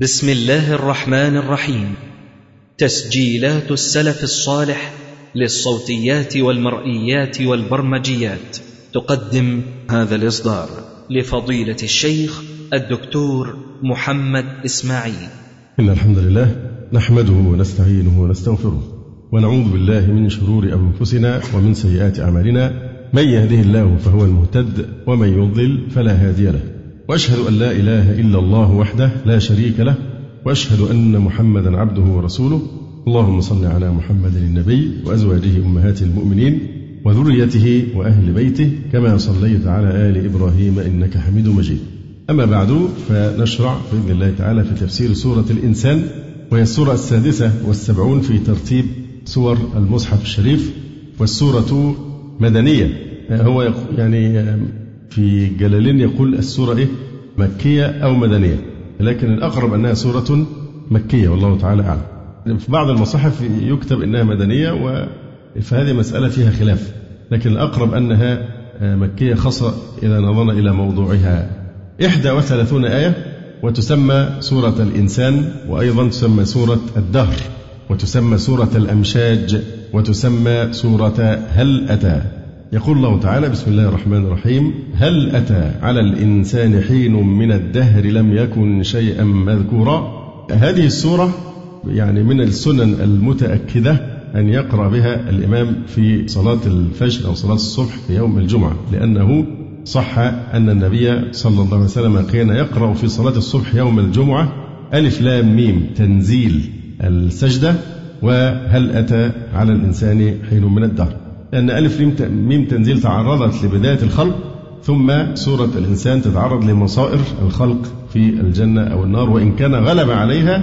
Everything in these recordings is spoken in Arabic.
بسم الله الرحمن الرحيم. تسجيلات السلف الصالح للصوتيات والمرئيات والبرمجيات. تقدم هذا الإصدار لفضيلة الشيخ الدكتور محمد إسماعيل. إن الحمد لله نحمده ونستعينه ونستغفره ونعوذ بالله من شرور أنفسنا ومن سيئات أعمالنا. من يهده الله فهو المهتد ومن يضلل فلا هادي له. وأشهد أن لا إله إلا الله وحده لا شريك له وأشهد أن محمدا عبده ورسوله. اللهم صل على محمد النبي وأزواجه أمهات المؤمنين وذريته وأهل بيته كما صليت على آل إبراهيم إنك حميد مجيد. أما بعد فنشرع بإذن الله تعالى في تفسير سورة الإنسان وهي السورة السادسة والسبعون في ترتيب سور المصحف الشريف والسورة مدنية. هو يعني في جلالين يقول السورة إيه؟ مكية أو مدنية. لكن الأقرب أنها سورة مكية والله تعالى أعلم. في بعض المصاحف يكتب أنها مدنية فهذه مسألة فيها خلاف. لكن الأقرب أنها مكية خاصة إذا نظرنا إلى موضوعها. إحدى وثلاثون آية وتسمى سورة الإنسان وأيضا تسمى سورة الدهر وتسمى سورة الأمشاج وتسمى سورة هل أتى. يقول الله تعالى بسم الله الرحمن الرحيم. هل أتى على الإنسان حين من الدهر لم يكن شيئا مذكورا؟ هذه السورة يعني من السنن المتأكدة أن يقرأ بها الإمام في صلاة الفجر أو صلاة الصبح في يوم الجمعة لأنه صح أن النبي صلى الله عليه وسلم كان يقرأ في صلاة الصبح يوم الجمعة ألف لام ميم تنزيل السجدة وهل أتى على الإنسان حين من الدهر؟ لأن ألف ميم تنزيل تعرضت لبداية الخلق ثم سورة الإنسان تتعرض لمصائر الخلق في الجنة أو النار وإن كان غلب عليها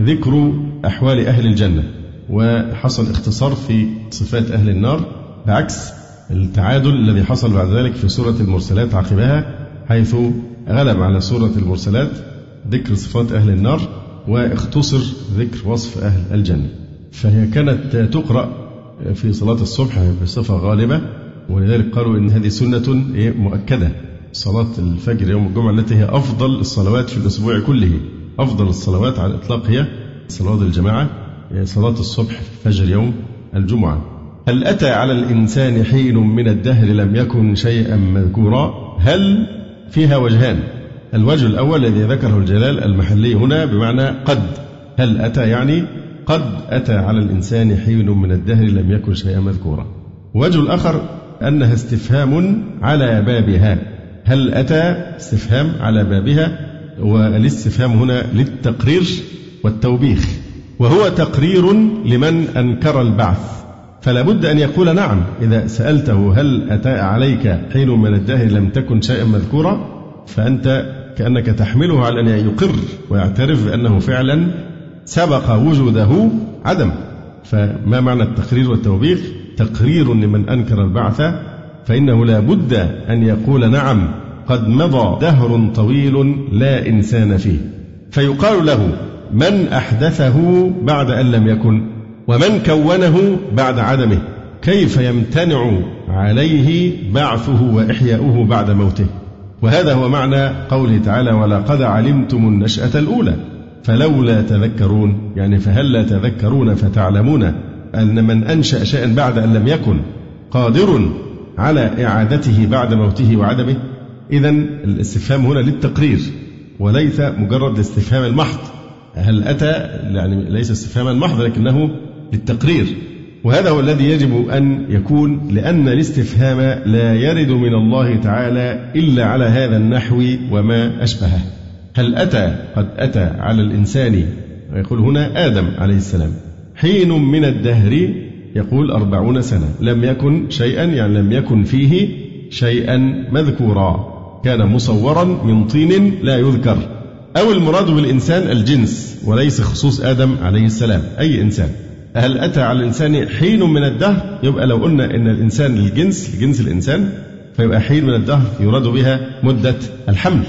ذكر أحوال أهل الجنة وحصل اختصار في صفات أهل النار بعكس التعادل الذي حصل بعد ذلك في سورة المرسلات عقبها حيث غلب على سورة المرسلات ذكر صفات أهل النار واختصر ذكر وصف أهل الجنة. فهي كانت تقرأ في صلاة الصبح بصفة غالبة ولذلك قالوا إن هذه سنة مؤكدة. صلاة الفجر يوم الجمعة التي هي أفضل الصلوات في الأسبوع كله. أفضل الصلوات على الإطلاق هي صلاة الجماعة صلاة الصبح فجر يوم الجمعة. هل أتى على الإنسان حين من الدهر لم يكن شيئا مذكورا؟ هل فيها وجهان؟ الوجه الأول الذي ذكره الجلال المحلي هنا بمعنى قد. هل أتى يعني قد أتى على الإنسان حين من الدهر لم يكن شيئا مذكورا. وجه الآخر أنها استفهام على بابها. هل أتى استفهام على بابها؟ والاستفهام هنا للتقرير والتوبيخ. وهو تقرير لمن أنكر البعث. فلا بد أن يقول نعم إذا سألته هل أتى عليك حين من الدهر لم تكن شيئا مذكورا فأنت كأنك تحمله على أن يقر ويعترف بأنه فعلا سبق وجوده عدم. فما معنى التقرير والتوبيخ؟ تقرير لمن أنكر البعث فإنه لا بد أن يقول نعم قد مضى دهر طويل لا إنسان فيه. فيقال له من أحدثه بعد أن لم يكن ومن كونه بعد عدمه؟ كيف يمتنع عليه بعثه وإحياؤه بعد موته؟ وهذا هو معنى قوله تعالى ولقد علمتم النشأة الأولى فلولا تذكرون يعني فهل لا تذكرون فتعلمون أن من أنشأ شيئا بعد أن لم يكن قادر على إعادته بعد موته وعدمه؟ إذا الاستفهام هنا للتقرير وليس مجرد الاستفهام المحض. هل أتى؟ يعني ليس استفهاما محض لكنه للتقرير. وهذا هو الذي يجب أن يكون لأن الاستفهام لا يرد من الله تعالى إلا على هذا النحو وما أشبهه. هل أتى؟ قد أتى على الإنسان. ويقول هنا آدم عليه السلام. حين من الدهر يقول أربعون سنة. لم يكن شيئا يعني لم يكن فيه شيئا مذكورا. كان مصورا من طين لا يذكر. أو المراد بالإنسان الجنس وليس خصوص آدم عليه السلام. أي إنسان؟ هل أتى على الإنسان حين من الدهر؟ يبقى لو قلنا إن الإنسان الجنس لجنس الإنسان فيبقى حين من الدهر يراد بها مدة الحمل.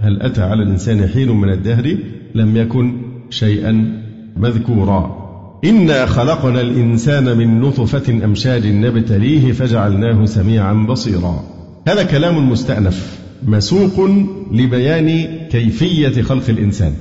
هل أتى على الإنسان حين من الدهر؟ لم يكن شيئا مذكورا. إنا خلقنا الإنسان من نطفة أمشاج نبتليه فجعلناه سميعا بصيرا. هذا كلام مستأنف مسوق لبيان كيفية خلق الإنسان.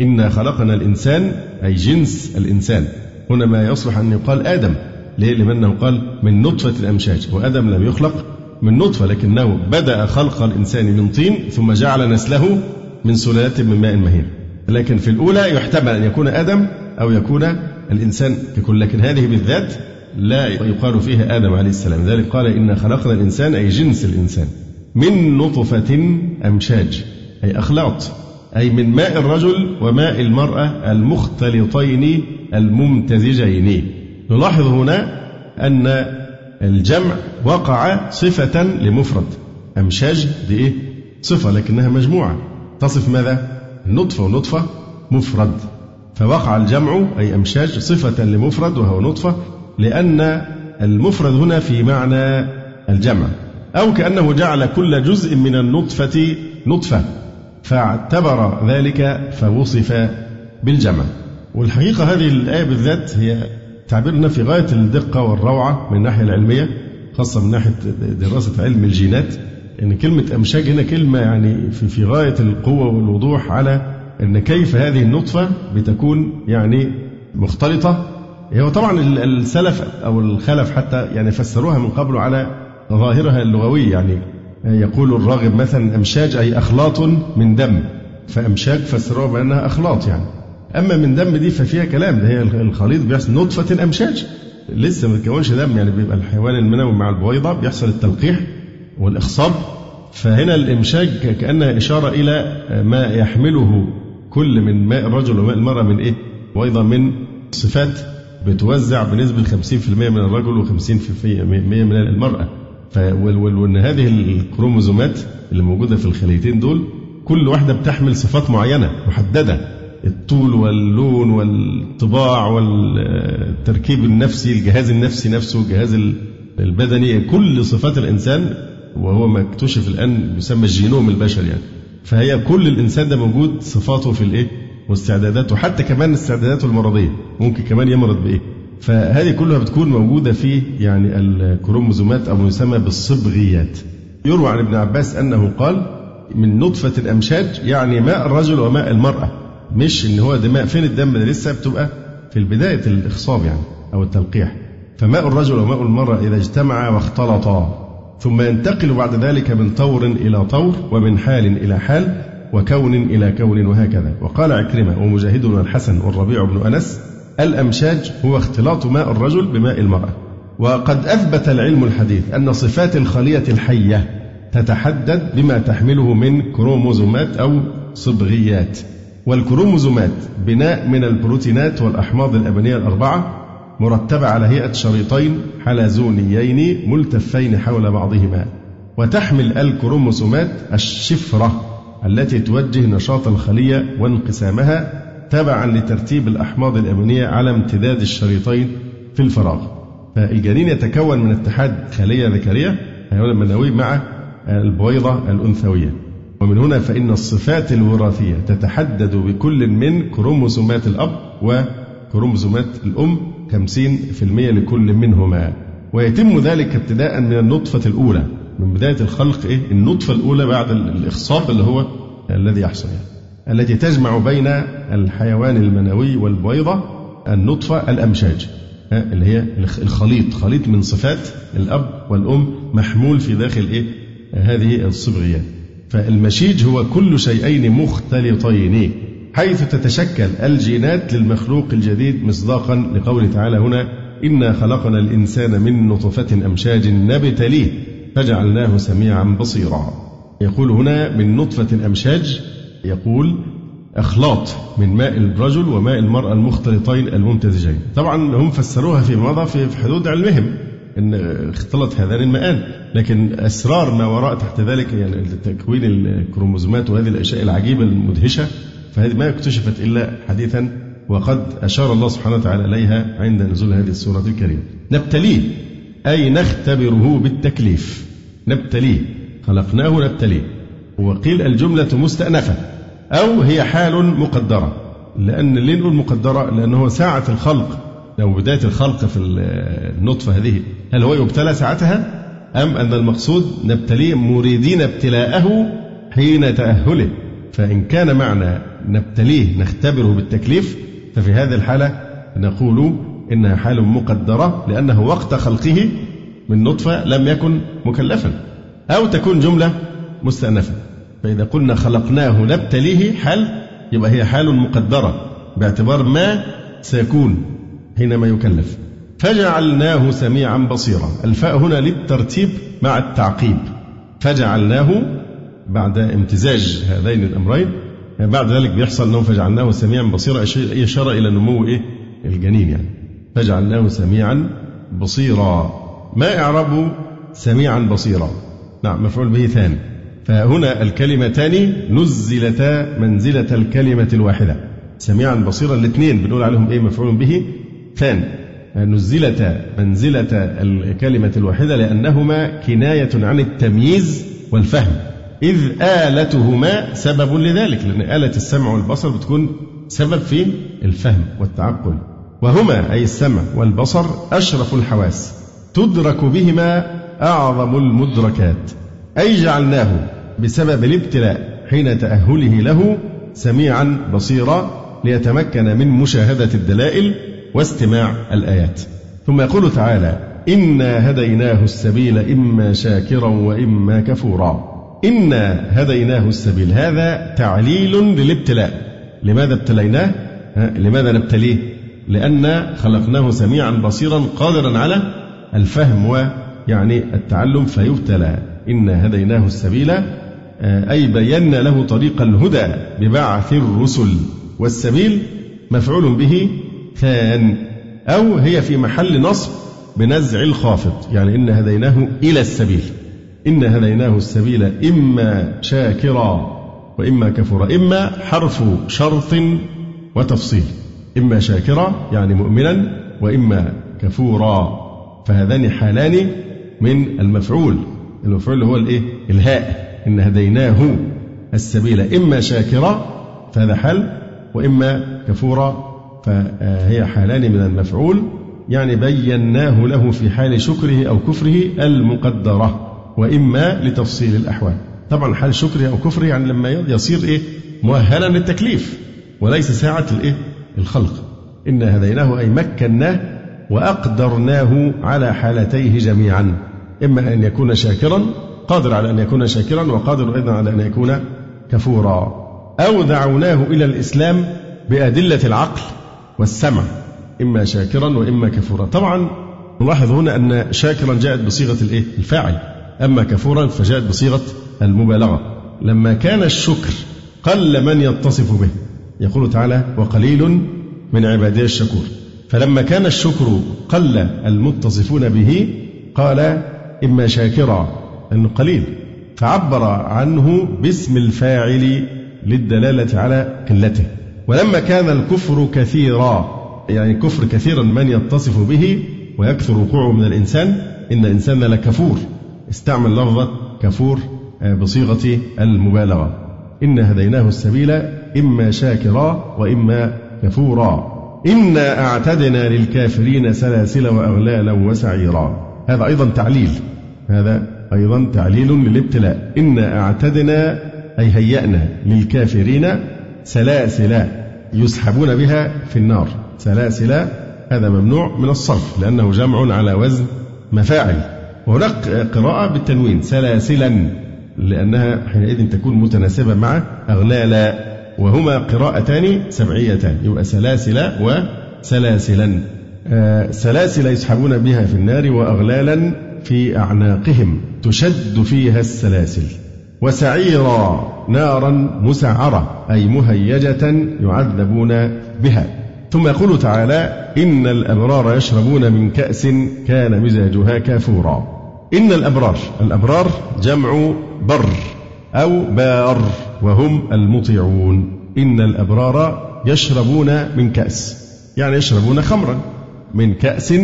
إنا خلقنا الإنسان أي جنس الإنسان. هنا ما يصلح أن يقال آدم. ليه؟ لأنه قال من نطفة الأمشاج وآدم لم يخلق. من نطفة لكنه بدأ خلق الإنسان من طين ثم جعل نسله من سلالة من ماء مهين. لكن في الأولى يحتمل أن يكون آدم أو يكون الإنسان ككل لكن هذه بالذات لا يقال فيها آدم عليه السلام. ذلك قال إنا خلقنا الإنسان أي جنس الإنسان من نطفة أمشاج أي أخلاط أي من ماء الرجل وماء المرأة المختلطين الممتزجين. نلاحظ هنا أن الجمع وقع صفة لمفرد. أمشاج دي إيه؟ صفة لكنها مجموعة. تصف ماذا؟ النطفة ونطفة مفرد. فوقع الجمع أي أمشاج صفة لمفرد وهو نطفة لأن المفرد هنا في معنى الجمع. أو كأنه جعل كل جزء من النطفة نطفة. فاعتبر ذلك فوصف بالجمع. والحقيقة هذه الآية بالذات هي تعبيرنا في غاية الدقة والروعة من الناحية العلمية خاصة من ناحية دراسة علم الجينات إن كلمة أمشاج هنا كلمة يعني في في غاية القوة والوضوح على أن كيف هذه النطفة بتكون يعني مختلطة. هو طبعا السلف أو الخلف حتى يعني فسروها من قبل على ظاهرها اللغوي يعني يقول الراغب مثلا أمشاج أي أخلاط من دم فأمشاج فسروها بأنها أخلاط يعني. أما من دم دي ففيها كلام ده هي الخليط بيحصل نطفة أمشاج. لسه ما بتكونش دم يعني بيبقى الحيوان المنوي مع البويضة بيحصل التلقيح والإخصاب. فهنا الإمشاج كأنها إشارة إلى ما يحمله كل من ماء الرجل وماء المرأة من إيه؟ بويضة من صفات بتوزع بنسبة 50% من الرجل و50% من المرأة. وأن هذه الكروموزومات اللي موجودة في الخليتين دول كل واحدة بتحمل صفات معينة محددة. الطول واللون والطباع والتركيب النفسي الجهاز النفسي نفسه الجهاز البدني كل صفات الإنسان وهو ما اكتشف الآن يسمى الجينوم البشري يعني. فهي كل الإنسان ده موجود صفاته في الإيه؟ واستعداداته حتى كمان استعداداته المرضية ممكن كمان يمرض بإيه؟ فهذه كلها بتكون موجودة في يعني الكروموزومات أو يسمى بالصبغيات. يروى عن ابن عباس أنه قال من نطفة الأمشاج يعني ماء الرجل وماء المرأة. مش إن هو دماء فين الدم ده؟ لسه بتبقى في بداية الإخصاب يعني أو التلقيح. فماء الرجل وماء المرأة إذا اجتمعا واختلطا ثم ينتقل بعد ذلك من طور إلى طور ومن حال إلى حال وكون إلى كون وهكذا. وقال عكرمة ومجاهد الحسن والربيع بن أنس الأمشاج هو اختلاط ماء الرجل بماء المرأة. وقد أثبت العلم الحديث أن صفات الخلية الحية تتحدد بما تحمله من كروموزومات أو صبغيات. والكروموزومات بناء من البروتينات والأحماض الأمينية الأربعة مرتبة على هيئة شريطين حلزونيين ملتفين حول بعضهما. وتحمل الكروموسومات الشفرة التي توجه نشاط الخلية وانقسامها تبعا لترتيب الأحماض الأمينية على امتداد الشريطين في الفراغ. فالجنين يتكون من اتحاد خلية ذكرية حيوان المنوي مع البويضة الأنثوية. ومن هنا فإن الصفات الوراثية تتحدد بكل من كروموسومات الأب وكروموسومات الأم 50% لكل منهما ويتم ذلك ابتداء من النطفة الأولى من بداية الخلق إيه؟ النطفة الأولى بعد الإخصاب اللي هو الذي يحصل يعني. التي تجمع بين الحيوان المنوي والبويضة النطفة الأمشاج اللي هي الخليط خليط من صفات الأب والأم محمول في داخل إيه؟ هذه الصبغيات فالمشيج هو كل شيئين مختلطين حيث تتشكل الجينات للمخلوق الجديد مصداقا لقوله تعالى هنا إنا خلقنا الإنسان من نطفة أمشاج نبتليه فجعلناه سميعا بصيرا. يقول هنا من نطفة أمشاج؟ يقول أخلاط من ماء الرجل وماء المرأة المختلطين الممتزجين طبعا هم فسروها في مضى في حدود علمهم. إن اختلط هذان الماءان لكن أسرار ما وراء تحت ذلك يعني تكوين الكروموزومات وهذه الأشياء العجيبة المدهشة فهذه ما اكتشفت إلا حديثا وقد أشار الله سبحانه وتعالى إليها عند نزول هذه السورة الكريمة. نبتليه أي نختبره بالتكليف. نبتليه خلقناه نبتليه. وقيل الجملة مستأنفة أو هي حال مقدرة. لأن ليه نقول مقدرة لأنه ساعة الخلق. لو بداية الخلق في النطفة هذه هل هو يبتلى ساعتها؟ أم أن المقصود نبتليه مريدين ابتلاءه حين تأهله؟ فإن كان معنى نبتليه نختبره بالتكليف ففي هذه الحالة نقول إنها حال مقدرة لأنه وقت خلقه من نطفة لم يكن مكلفا أو تكون جملة مستأنفة. فإذا قلنا خلقناه نبتليه حال يبقى هي حال مقدرة باعتبار ما سيكون. حينما يكلف. فجعلناه سميعا بصيرا. الفاء هنا للترتيب مع التعقيب. فجعلناه بعد امتزاج هذين الأمرين. بعد ذلك بيحصل أنه فجعلناه سميعا بصيرا. إشارة إلى نمو إيه؟ الجنين يعني. فجعلناه سميعا بصيرا. ما إعراب سميعا بصيرا؟ نعم مفعول به ثاني. فهنا الكلمتان نزلتا منزلة الكلمة الواحدة. سميعا بصيرا الاثنين بنقول عليهم إيه مفعول به؟ ثاني نزلتا منزلة الكلمة الواحدة لأنهما كناية عن التمييز والفهم. إذ آلتهما سبب لذلك لأن آلة السمع والبصر بتكون سبب في الفهم والتعقل. وهما أي السمع والبصر أشرف الحواس. تدرك بهما أعظم المدركات. أي جعلناه بسبب الابتلاء حين تأهله له سميعا بصيرا ليتمكن من مشاهدة الدلائل واستماع الآيات. ثم يقول تعالى إنا هديناه السبيل إما شاكرا وإما كفورا. إنا هديناه السبيل. هذا تعليل للابتلاء. لماذا ابتليناه؟ لماذا نبتليه؟ لأن خلقناه سميعا بصيرا قادرا على الفهم ويعني التعلم فيبتلى. إنا هديناه السبيل آه، أي بينا له طريق الهدى ببعث الرسل. والسبيل مفعول به ثان أو هي في محل نصب بنزع الخافض يعني إن هديناه إلى السبيل. إن هديناه السبيل إما شاكرا وإما كفورا إما حرف شرط وتفصيل. إما شاكرا يعني مؤمنا وإما كفورا. فهذان حالان من المفعول. المفعول هو الإيه؟ الهاء. إن هديناه السبيل إما شاكرا فهذا حال وإما كفورا فهي حالان من المفعول يعني بيناه له في حال شكره أو كفره المقدرة وإما لتفصيل الأحوال. طبعا حال شكره أو كفره يعني لما يصير إيه؟ مؤهلا للتكليف وليس ساعة الإيه؟ الخلق. إن هديناه أي مكناه وأقدرناه على حالتيه جميعا. إما أن يكون شاكرا قادر على أن يكون شاكرا وقادر أيضا على أن يكون كفورا. أو دعوناه إلى الإسلام بأدلة العقل. والسمع إما شاكرا وإما كفورا. طبعا نلاحظ هنا أن شاكرا جاءت بصيغة الإيه؟ الفاعل. أما كفورا فجاءت بصيغة المبالغة. لما كان الشكر قل من يتصف به. يقول تعالى وقليل من عبادي الشكور فلما كان الشكر قل المتصفون به قال إما شاكرا أنه قليل فعبر عنه باسم الفاعل للدلالة على قلته. ولما كان الكفر كثيرا يعني كفر كثيرا من يتصف به ويكثر وقوعه من الإنسان إن الإنسان لكفور. استعمل لفظة كفور آه، بصيغة المبالغة. إن هديناه السبيل إما شاكرا وإما كفورا. إنا أعتدنا للكافرين سلاسل وأغلالا وسعيرا. هذا أيضا تعليل. هذا أيضا تعليل للابتلاء. إنا أعتدنا أي هيأنا للكافرين سلاسل يسحبون بها في النار. سلاسل هذا ممنوع من الصرف لأنه جمع على وزن مفاعل. وهناك قراءة بالتنوين سلاسلا لأنها حينئذ تكون متناسبة مع أغلالا وهما قراءتان سبعيتان يبقى سلاسل وسلاسلا. آه، سلاسل يسحبون بها في النار وأغلالا في أعناقهم تشد فيها السلاسل. وسعيرا نارا مسعرة أي مهيجة يعذبون بها. ثم يقول تعالى إن الأبرار يشربون من كأس كان مزاجها كافورا. إن الأبرار الأبرار جمع بر أو بار وهم المطيعون. إن الأبرار يشربون من كأس يعني يشربون خمرا. من كأس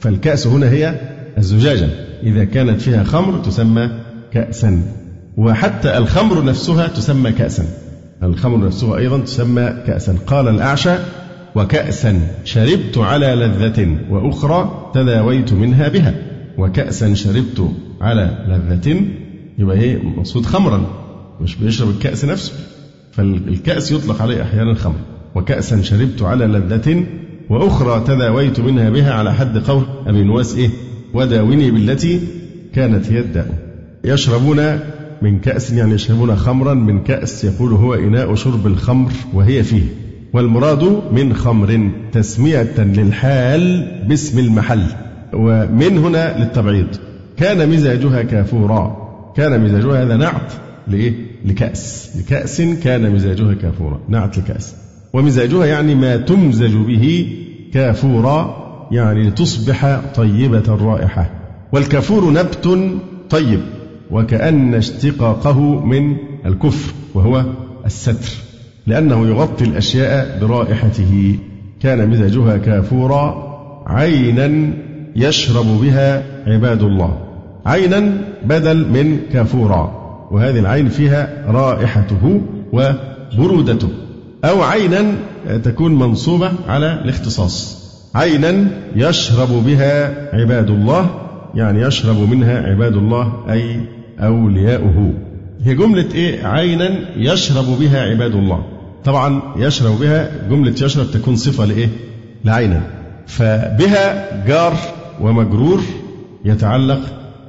فالكأس هنا هي الزجاجة. إذا كانت فيها خمر تسمى كأسا. وحتى الخمر نفسها تسمى كأسا. الخمر نفسها أيضا تسمى كأسا. قال الأعشى وكأسا شربت على لذة وأخرى تداويت منها بها. وكأسا شربت على لذة يبقى إيه مقصود خمرا مش بيشرب الكأس نفسه. فالكأس يطلق عليه أحيانا خمر وكأسا شربت على لذة وأخرى تداويت منها بها على حد قول أبي نواس إيه وداوني بالتي كانت هي الداء يشربون من كأس يعني يشربون خمرا من كأس يقول هو إناء شرب الخمر وهي فيه. والمراد من خمر تسمية للحال باسم المحل. ومن هنا للتبعيض. كان مزاجها كافورا. كان مزاجها هذا نعت لإيه؟ لكأس. لكأس كان مزاجها كافورا. نعت لكأس. ومزاجها يعني ما تمزج به كافورا يعني لتصبح طيبة الرائحة والكافور نبت طيب. وكأن اشتقاقه من الكفر وهو الستر لأنه يغطي الأشياء برائحته. كان مزاجها كافورا عينا يشرب بها عباد الله. عينا بدل من كافورا وهذه العين فيها رائحته وبرودته. أو عينا تكون منصوبة على الاختصاص. عينا يشرب بها عباد الله يعني يشرب منها عباد الله أي أولياؤه. هي جملة إيه؟ عينا يشرب بها عباد الله. طبعا يشرب بها جملة يشرب تكون صفة لإيه؟ لعينا. فبها جار ومجرور يتعلق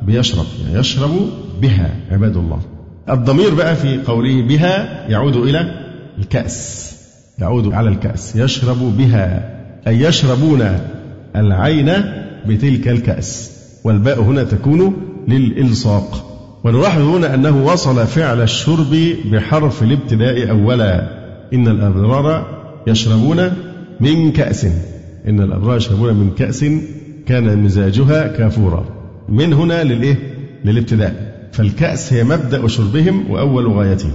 بيشرب يعني يشرب بها عباد الله. الضمير بقى في قوله بها يعود إلى الكأس يعود على الكأس. يشرب بها أي يشربون العين بتلك الكأس. والباء هنا تكون للإلصاق. ونلاحظ هنا أنه وصل فعل الشرب بحرف الابتداء أولا. إن الأبرار يشربون من كأس. إن الأبرار يشربون من كأس كان مزاجها كافورا. من هنا للإيه؟ للابتداء. فالكأس هي مبدأ شربهم وأول غايتهم.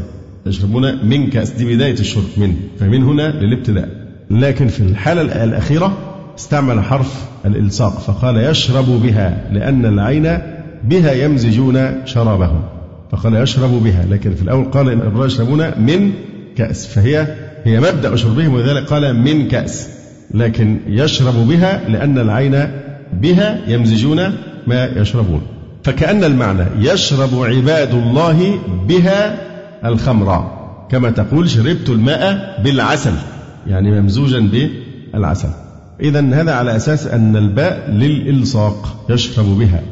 يشربون من كأس. دي بداية الشرب من. فمن هنا للابتداء. لكن في الحالة الأخيرة استعمل حرف الإلصاق. فقال يشرب بها لأن العين بها يمزجون شرابهم. فقال يشرب بها. لكن في الأول قال إن الأبرار يشربون من كأس. فهي هي مبدأ شربهم ولذلك قال من كأس. لكن يشرب بها لأن العين بها يمزجون ما يشربون. فكأن المعنى يشرب عباد الله بها الخمر. كما تقول شربت الماء بالعسل. يعني ممزوجا بالعسل. إذا هذا على أساس أن الباء للإلصاق يشرب بها.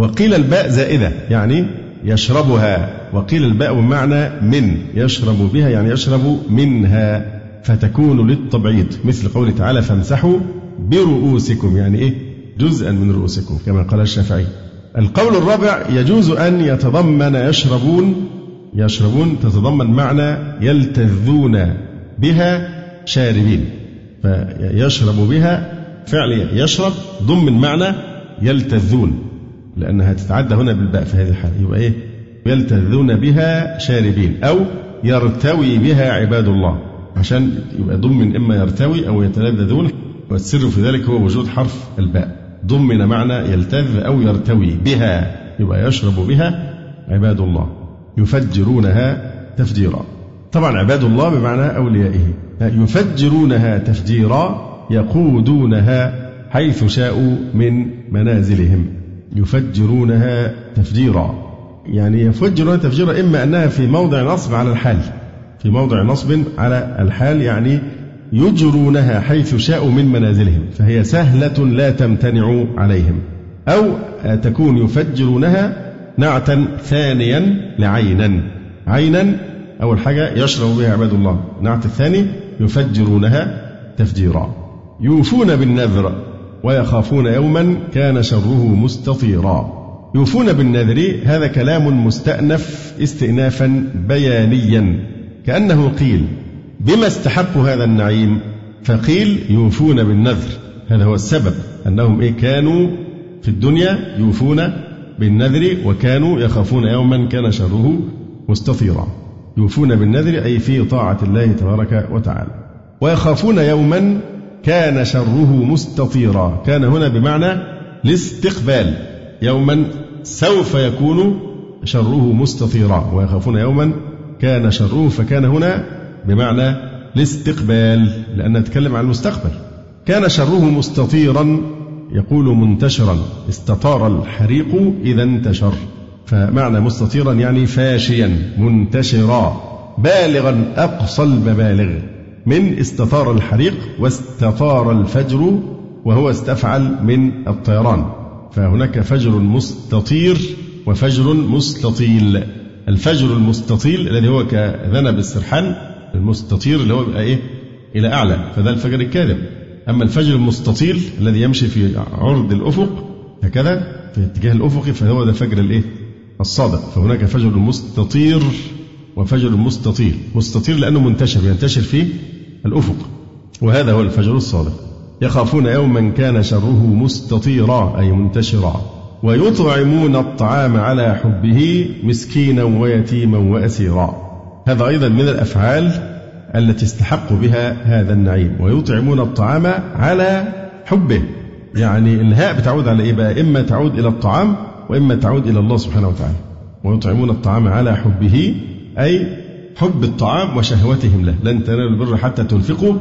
وقيل الباء زائدة يعني يشربها. وقيل الباء بمعنى من يشرب بها يعني يشرب منها. فتكون للتبعيض مثل قوله تعالى فامسحوا برؤوسكم. يعني إيه؟ جزءا من رؤوسكم كما قال الشافعي. القول الرابع يجوز أن يتضمن يشربون يشربون تتضمن معنى يلتذون بها شاربين. فيشرب بها فعل يشرب ضمن معنى يلتذون. لأنها تتعدى هنا بالباء في هذه الحالة. يبقى إيه؟ يلتذون بها شاربين أو يرتوي بها عباد الله. عشان يبقى ضمن إما يرتوي أو يتلذذون والسر في ذلك هو وجود حرف الباء. ضمن معنى يلتذ أو يرتوي بها يبقى يشرب بها عباد الله. يفجرونها تفجيرا. طبعا عباد الله بمعنى أوليائه. يفجرونها تفجيرا يقودونها حيث شاءوا من منازلهم. يفجرونها تفجيرا. يعني يفجرون تفجيرا إما أنها في موضع نصب على الحال. في موضع نصب على الحال يعني يجرونها حيث شاءوا من منازلهم فهي سهلة لا تمتنع عليهم. أو تكون يفجرونها نعتا ثانيا لعينا. عينا أول حاجة يشرب بها عباد الله. نعت الثاني يفجرونها تفجيرا. يوفون بالنذر. ويخافون يوما كان شره مستطيرا. يوفون بالنذر هذا كلام مستأنف استئنافا بيانيا. كأنه قيل بما استحقوا هذا النعيم؟ فقيل يوفون بالنذر. هذا هو السبب أنهم إيه كانوا في الدنيا يوفون بالنذر وكانوا يخافون يوما كان شره مستطيرا. يوفون بالنذر أي في طاعة الله تبارك وتعالى. ويخافون يوما كان شره مستطيرا. كان هنا بمعنى الاستقبال. يوما سوف يكون شره مستطيرا. ويخافون يوما كان شره فكان هنا بمعنى الاستقبال. لأن نتكلم عن المستقبل. كان شره مستطيرا يقول منتشرا. استطار الحريق إذا انتشر. فمعنى مستطيرا يعني فاشيا منتشرا. بالغا أقصى المبالغ. من استطار الحريق واستطار الفجر وهو استفعل من الطيران. فهناك فجر مستطير وفجر مستطيل. الفجر المستطيل الذي هو كذنب السرحان المستطير اللي هو بيبقى إيه؟ إلى أعلى فده الفجر الكاذب. أما الفجر المستطيل الذي يمشي في عرض الأفق هكذا في اتجاه الأفق فهو ده الفجر الإيه؟ الصادق. فهناك فجر مستطير وفجر مستطيل. مستطير لأنه منتشر ينتشر في الأفق. وهذا هو الفجر الصادق. يخافون يوما كان شره مستطيرا أي منتشرا. ويطعمون الطعام على حبه مسكينا ويتيما واسيرا. هذا أيضا من الأفعال التي استحقوا بها هذا النعيم. ويطعمون الطعام على حبه. يعني الهاء بتعود على إيه بقى؟ إما تعود إلى الطعام وإما تعود إلى الله سبحانه وتعالى. ويطعمون الطعام على حبه أي حب الطعام وشهوتهم له. لن تنالوا البر حتى تنفقوا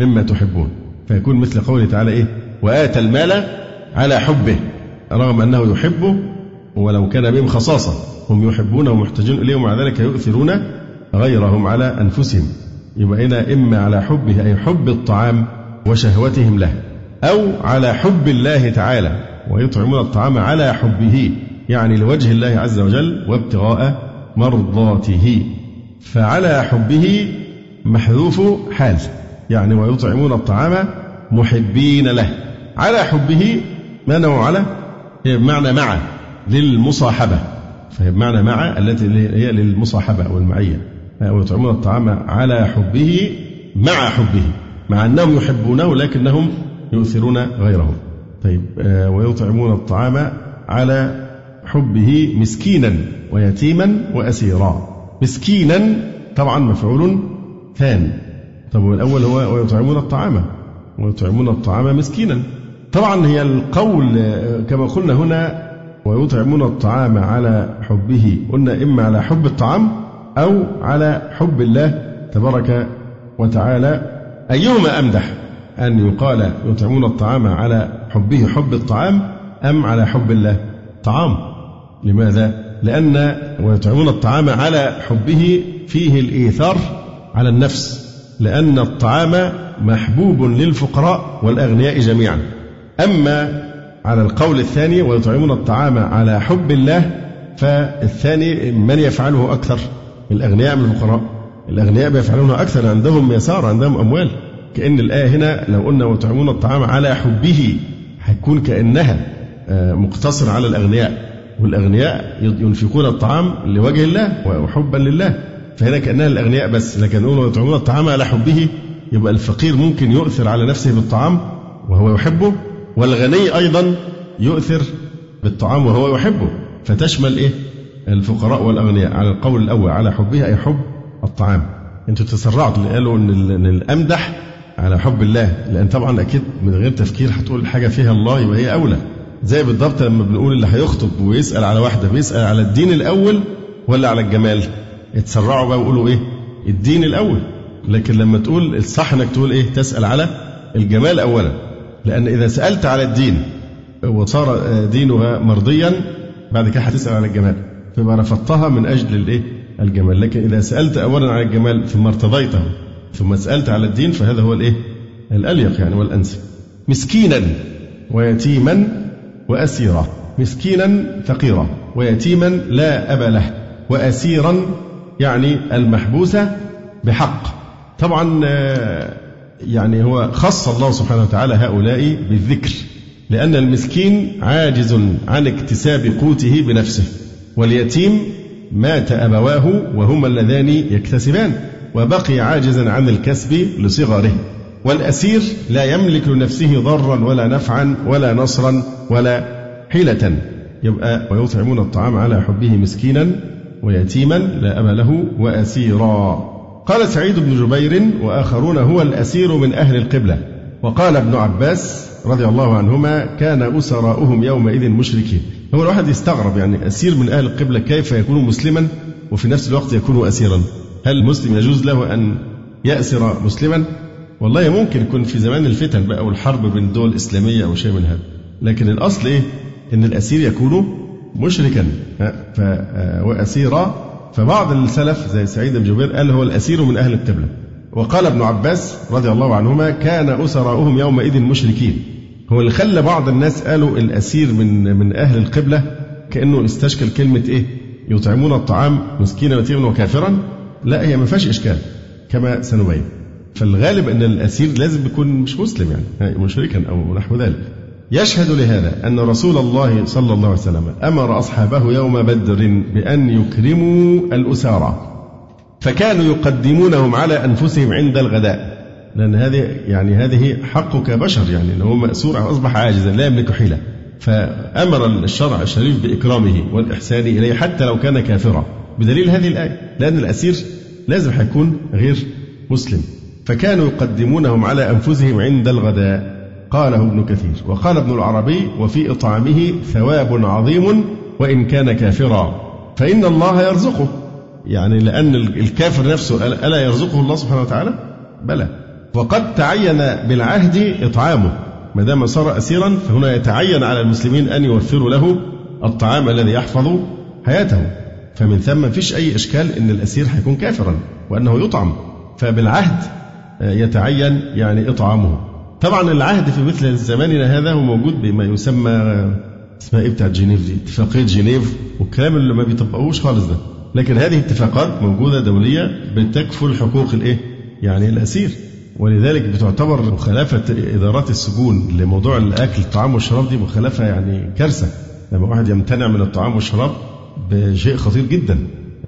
مما تحبون. فيكون مثل قوله تعالى إيه؟ وآتى المال على حبه. رغم أنه يحبه ولو كان بهم خصاصة. هم يحبونه ومحتاجون إليه ومع ذلك يؤثرون غيرهم على أنفسهم. يبقى هنا إما على حبه أي حب الطعام وشهوتهم له أو على حب الله تعالى ويطعمون الطعام على حبه يعني لوجه الله عز وجل وابتغاء مرضاته. فعلى حبه محذوف حال يعني ويطعمون الطعام محبين له. على حبه ما نوع على؟ هي بمعنى مع للمصاحبة. فهي بمعنى مع التي هي للمصاحبة أو المعية ويطعمون الطعام على حبه مع حبه. مع أنهم يحبونه لكنهم يؤثرون غيرهم طيب آه، ويطعمون الطعام على حبه مسكينا ويتيما وأسيرا. مسكينا طبعا مفعول ثان. طب الأول هو ويطعمون الطعام. ويطعمون الطعام مسكينا. طبعا هي القول كما قلنا هنا ويطعمون الطعام على حبه. قلنا إما على حب الطعام أو على حب الله تبارك وتعالى. أيهما أمدح أن يقال يطعمون الطعام على حبه حب الطعام أم على حب الله؟ طعام. لماذا؟ لأن ويطعمون الطعام على حبه فيه الإيثار على النفس لأن الطعام محبوب للفقراء والأغنياء جميعا. أما على القول الثاني ويطعمون الطعام على حب الله فالثاني من يفعله أكثر؟ الأغنياء من الفقراء. الأغنياء بيفعلونه أكثر عندهم يسار عندهم أموال. كأن الآية هنا لو قلنا ويطعمون الطعام على حبه هتكون كأنها آه، مقتصرة على الأغنياء. والأغنياء ينفقون الطعام لوجه الله وحبا لله. فهنا كأنها الأغنياء بس لكن نقول ويطعمون الطعام على حبه. يبقى الفقير ممكن يؤثر على نفسه بالطعام وهو يحبه والغني أيضا يؤثر بالطعام وهو يحبه. فتشمل إيه؟ الفقراء والأغنياء على القول الأول على حبه أي حب الطعام. أنتوا تسرعتوا قالوا إن الأمدح على حب الله لأن طبعا أكيد من غير تفكير هتقول حاجة فيها الله يبقى هي أولى. زي بالضبط لما بنقول اللي هيخطب ويسأل على واحدة بيسأل على الدين الأول ولا على الجمال؟ اتسرعوا بقى وقولوا إيه؟ الدين الأول. لكن لما تقول الصح إنك تقول إيه؟ تسأل على الجمال أولا. لأن إذا سألت على الدين وصار دينها مرضيا بعد كده هتسأل على الجمال. فيبقى رفضتها من أجل الإيه؟ الجمال. لكن إذا سألت أولا على الجمال ثم ارتضيته ثم سألت على الدين فهذا هو الإيه؟ الأليق يعني والأنسب. مسكينا ويتيما وأسيرا مسكينا فقيرا ويتيما لا أب له وأسيرا يعني المحبوسة بحق. طبعا يعني هو خص الله سبحانه وتعالى هؤلاء بالذكر لأن المسكين عاجز عن اكتساب قوته بنفسه واليتيم مات أبواه وهما اللذان يكتسبان وبقي عاجزا عن الكسب لصغره. والأسير لا يملك لنفسه ضرا ولا نفعا ولا نصرا ولا حيلة. يبقى ويطعمون الطعام على حبه مسكينا ويتيما لا أب له وأسيرا. قال سعيد بن جبير وآخرون هو الأسير من أهل القبلة. وقال ابن عباس رضي الله عنهما كان أسراؤهم يومئذ مشركين. هو الواحد يستغرب يعني أسير من أهل القبلة كيف يكون مسلما وفي نفس الوقت يكون أسيرا؟ هل المسلم يجوز له أن يأسر مسلما؟ والله ممكن يكون في زمان الفتن بقى والحرب بين الدول الإسلامية أو شيء من هذا. لكن الأصل إيه؟ أن الأسير يكون مشركا. ف وأسيرا فبعض السلف زي سعيد بن جبير قال هو الأسير من أهل القبلة وقال ابن عباس رضي الله عنهما كان أسراؤهم يومئذ مشركين. هو اللي خلى بعض الناس قالوا الأسير من من أهل القبلة كأنه استشكل كلمة إيه؟ يطعمون الطعام مسكينا ويتيما وكافرا. لا هي ما فيهاش إشكال. كما سنبين. فالغالب أن الأسير لازم يكون مش مسلم يعني مشركا أو نحو ذلك. يشهد لهذا أن رسول الله صلى الله عليه وسلم أمر أصحابه يوم بدر بأن يكرموا الأسارى فكانوا يقدمونهم على أنفسهم عند الغداء. لأن هذه يعني هذه حقه كبشر يعني أنه هو مأسور أصبح عاجزا لا يملك حيلة. فأمر الشرع الشريف بإكرامه والإحسان إليه حتى لو كان كافرا. بدليل هذه الآية لأن الأسير لازم حيكون غير مسلم. فكانوا يقدمونهم على أنفسهم عند الغداء. قاله ابن كثير. وقال ابن العربي وفي إطعامه ثواب عظيم وإن كان كافرا. فإن الله يرزقه. يعني لأن الكافر نفسه ألا يرزقه الله سبحانه وتعالى؟ بلى. وقد تعين بالعهد إطعامه. ما دام صار أسيرا فهنا يتعين على المسلمين أن يوفروا له الطعام الذي يحفظ حياته. فمن ثم فيش أي إشكال أن الأسير حيكون كافرا وأنه يطعم. فبالعهد يتعين يعني إطعامه. طبعا العهد في مثل زماننا هذا هو موجود بما يسمى اسمها إيه بتاعت جنيف دي؟ اتفاقية جنيف والكلام اللي ما بيطبقوش خالص ده. لكن هذه اتفاقات موجودة دولية بتكفل حقوق الإيه؟ يعني الأسير. ولذلك بتعتبر مخالفة إدارات السجون لموضوع الأكل الطعام والشراب دي مخالفة يعني كارثة. لما واحد يمتنع من الطعام والشراب بشيء خطير جدا.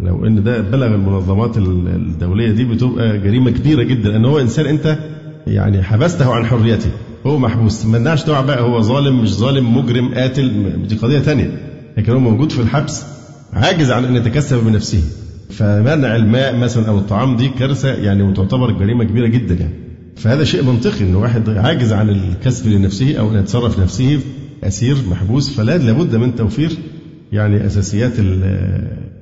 لو إن ده بلغ المنظمات الدولية دي بتبقى جريمة كبيرة جدا لأن هو إنسان أنت يعني حبسته عن حريته. هو محبوس مالناش دعوه بقى هو ظالم مش ظالم مجرم قاتل دي قضية ثانية لكن هو موجود في الحبس عاجز عن أن يتكسب بنفسه. فمنع الماء مثلا أو الطعام دي كارثة يعني وتعتبر جريمة كبيرة جدا يعني. فهذا شيء منطقي إن واحد عاجز عن الكسب لنفسه أو أن يتصرف نفسه أسير محبوس فلا لابد من توفير يعني أساسيات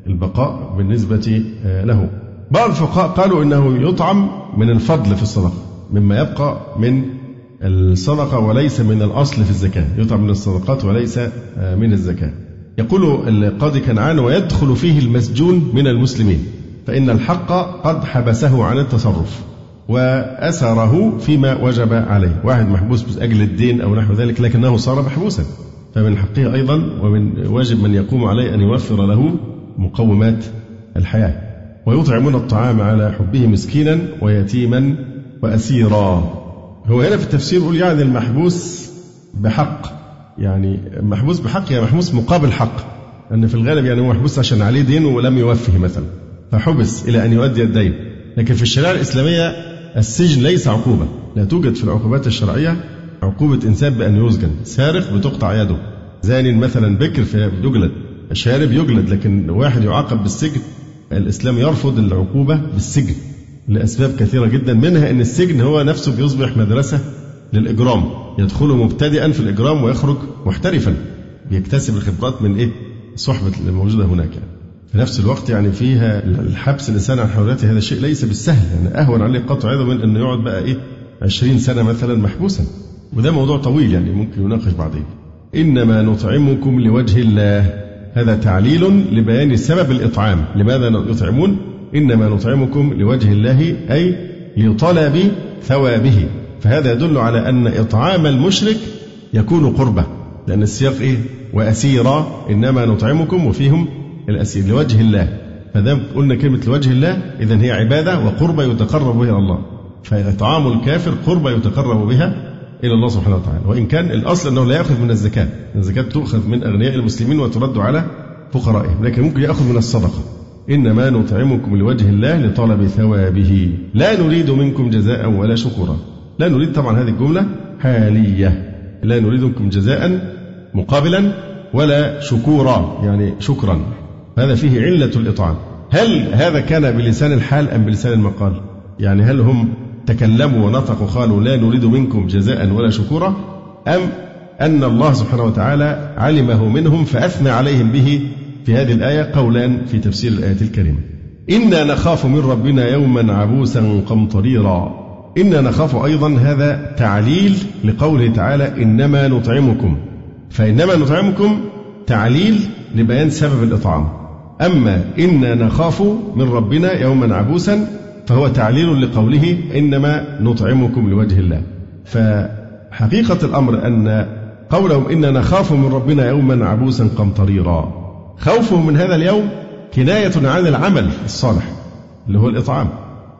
البقاء بالنسبة له. بعض الفقهاء قالوا إنه يطعم من الفضل في الصدقة مما يبقى من الصدقة وليس من الأصل في الزكاة، يطعم من الصدقات وليس من الزكاة. يقول القاضي كنعان ويدخل فيه المسجون من المسلمين فإن الحق قد حبسه عن التصرف وأسره فيما وجب عليه واحد محبوس أجل الدين أو نحو ذلك لكنه صار محبوسا فمن حقه أيضا ومن واجب من يقوم عليه أن يوفر له مقومات الحياة. ويطعمون الطعام على حبه مسكينا ويتيما وأسيرا. هو هنا في التفسير يقول يعني المحبوس بحق. يعني محبوس بحق يعني محبوس مقابل حق. أن في الغالب يعني هو محبوس عشان عليه دين ولم يوفه مثلا. فحبس إلى أن يؤدي الدين. لكن في الشريعة الإسلامية السجن ليس عقوبة. لا توجد في العقوبات الشرعية عقوبة إنسان بأن يسجن. سارق بتقطع يده. زان مثلا بكر فيجلد شارب يجلد لكن واحد يعاقب بالسجن الإسلام يرفض العقوبة بالسجن لأسباب كثيرة جدا منها أن السجن هو نفسه بيصبح مدرسة للإجرام يدخل مبتدئا في الإجرام ويخرج محترفا بيكتسب الخبرات من إيه؟ الصحبة الموجودة هناك يعني. في نفس الوقت يعني فيها الحبس الإنسان عن حريته هذا الشيء ليس بالسهل يعني أهون عليه قطع يده من أنه يقعد بقى إيه؟ 20 سنة مثلا محبوسا. وده موضوع طويل يعني ممكن يناقش بعدين. إنما نطعمكم لوجه الله. هذا تعليل لبيان سبب الإطعام. لماذا يطعمون؟ إنما نطعمكم لوجه الله أي لطلب ثوابه. فهذا يدل على أن إطعام المشرك يكون قربة لأن السياق إيه؟ وأسيرا إنما نطعمكم وفيهم الأسير لوجه الله. فدام قلنا كلمة لوجه الله إذا هي عبادة وقربة يتقرب بها الله. فإطعام الكافر قربة يتقرب بها إلى الله سبحانه وتعالى. وإن كان الأصل أنه لا يأخذ من الزكاة. الزكاة تؤخذ من أغنياء المسلمين وترد على فقرائهم. لكن ممكن يأخذ من الصدقة. إنما نطعمكم لوجه الله لطلب ثوابه. لا نريد منكم جزاء ولا شكورا. لا نريد طبعا هذه الجملة حالية. لا نريد منكم جزاء مقابلا ولا شكورا يعني شكرا. هذا فيه علة الإطعام. هل هذا كان بلسان الحال أم بلسان المقال؟ يعني هل هم تكلموا ونطقوا قالوا لا نريد منكم جزاء ولا شكورا أم أن الله سبحانه وتعالى علمه منهم فأثنى عليهم به في هذه الآية قولان في تفسير الآية الكريمة. إنا نخاف من ربنا يوما عبوسا قمطريرا. إنا نخاف أيضا هذا تعليل لقوله تعالى إنما نطعمكم. فإنما نطعمكم تعليل لبيان سبب الإطعام. أما إنا نخاف من ربنا يوما عبوسا فهو تعليل لقوله إنما نطعمكم لوجه الله. فحقيقة الأمر أن قولهم إنا نخاف من ربنا يوما عبوسا قمطريرا. خوفهم من هذا اليوم كناية عن العمل الصالح اللي هو الإطعام.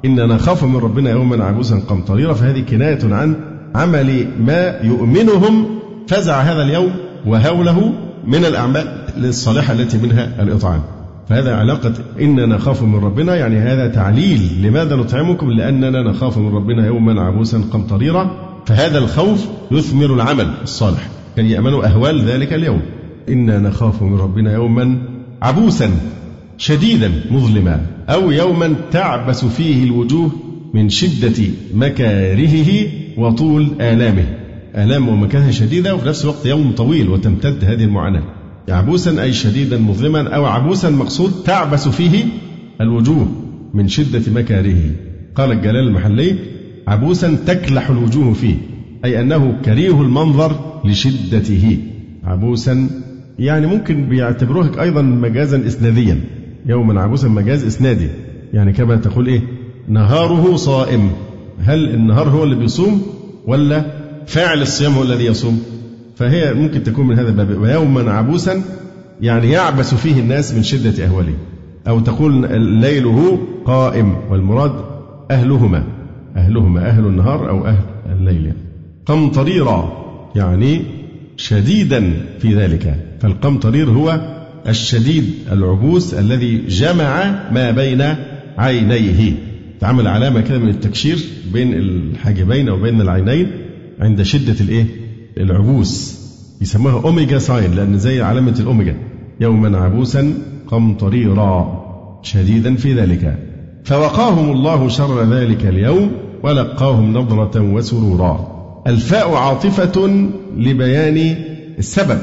إنا نخاف من ربنا يوما عبوسا قمطريرا فهذه كناية عن عمل ما يؤمنهم. فزع هذا اليوم وهوله من الأعمال الصالحة التي منها الإطعام. فهذا علاقة إننا نخاف من ربنا يعني هذا تعليل لماذا نطعمكم؟ لأننا نخاف من ربنا يوما عبوسا قمطريرا فهذا الخوف يثمر العمل الصالح. كي يأمنوا أهوال ذلك اليوم. إنا نخاف من ربنا يوما عبوسا شديدا مظلما أو يوما تعبس فيه الوجوه من شدة مكارهه وطول آلامه. آلام ومكانها شديدة وفي نفس الوقت يوم طويل وتمتد هذه المعاناة. عبوسا أي شديدا مظلما أو عبوسا مقصود تعبس فيه الوجوه من شدة مكارهه قال الجلال المحلي عبوسا تكلح الوجوه فيه أي أنه كريه المنظر لشدته. عبوسا يعني ممكن بيعتبروه أيضا مجازا إسناديا. يوما عبوسا مجاز إسنادي. يعني كما تقول إيه؟ نهاره صائم. هل النهار هو اللي بيصوم ولا فاعل الصيام هو الذي يصوم؟ فهي ممكن تكون من هذا الباب. ويوما عبوسا يعني يعبس فيه الناس من شدة أهواله أو تقول ليله قائم والمراد أهلهما. أهلهما أهل النهار أو أهل الليل. قمطريرا يعني شديدا في ذلك. فالقمطرير هو الشديد العبوس الذي جمع ما بين عينيه. تعمل علامة كده من التكشير بين الحاجبين أو بين العينين عند شدة الإيه؟ العبوس يسموها omega sign لأن زي علامة الأوميجا يوما عبوسا قمطريرا شديدا في ذلك. فوقاهم الله شر ذلك اليوم ولقاهم نضرة وسرورا. الفاء عاطفة لبيان السبب.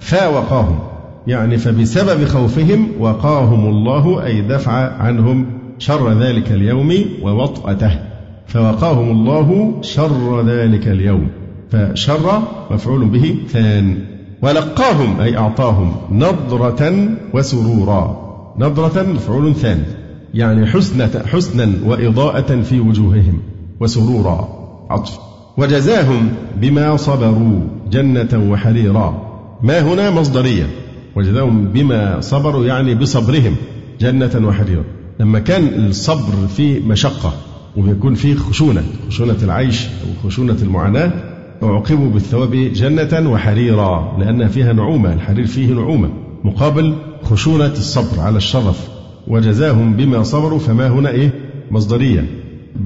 فوقاهم يعني فبسبب خوفهم وقاهم الله أي دفع عنهم شر ذلك اليوم ووطأته. فوقاهم الله شر ذلك اليوم. فشر مفعول به ثان. ولقاهم أي أعطاهم نضرة وسرورا. نضرة مفعول ثان. يعني حسنة حسنا وإضاءة في وجوههم وسرورا. عطف. وجزاهم بما صبروا جنة وحريرا. ما هنا مصدرية. وجزاهم بما صبروا يعني بصبرهم جنة وحريرا. لما كان الصبر فيه مشقة وبيكون فيه خشونة خشونة العيش أو خشونة المعاناة وعوقبوا بالثواب جنة وحريرا لأن فيها نعومة الحرير فيه نعومة مقابل خشونة الصبر على الشرف وجزاهم بما صبروا فما هنا إيه؟ مصدرية.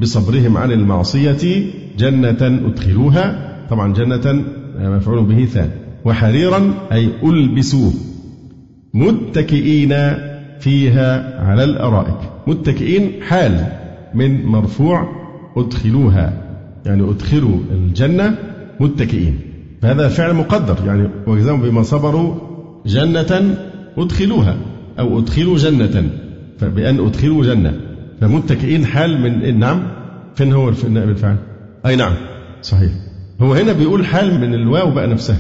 بصبرهم عن المعصية جنة أدخلوها طبعا جنة مفعول به ثاني وحريرا أي ألبسوه متكئين فيها على الأرائك. متكئين حال من مرفوع أدخلوها. يعني أدخلوا الجنة متكئين. فهذا فعل مقدر يعني وجزاهم بما صبروا جنة أدخلوها أو أدخلوا جنة. فبأن أدخلوا جنة. فمتكئين حال من نعم؟ فين هو الفاعل؟ أي نعم. صحيح. هو هنا بيقول حال من الواو بقى نفسها.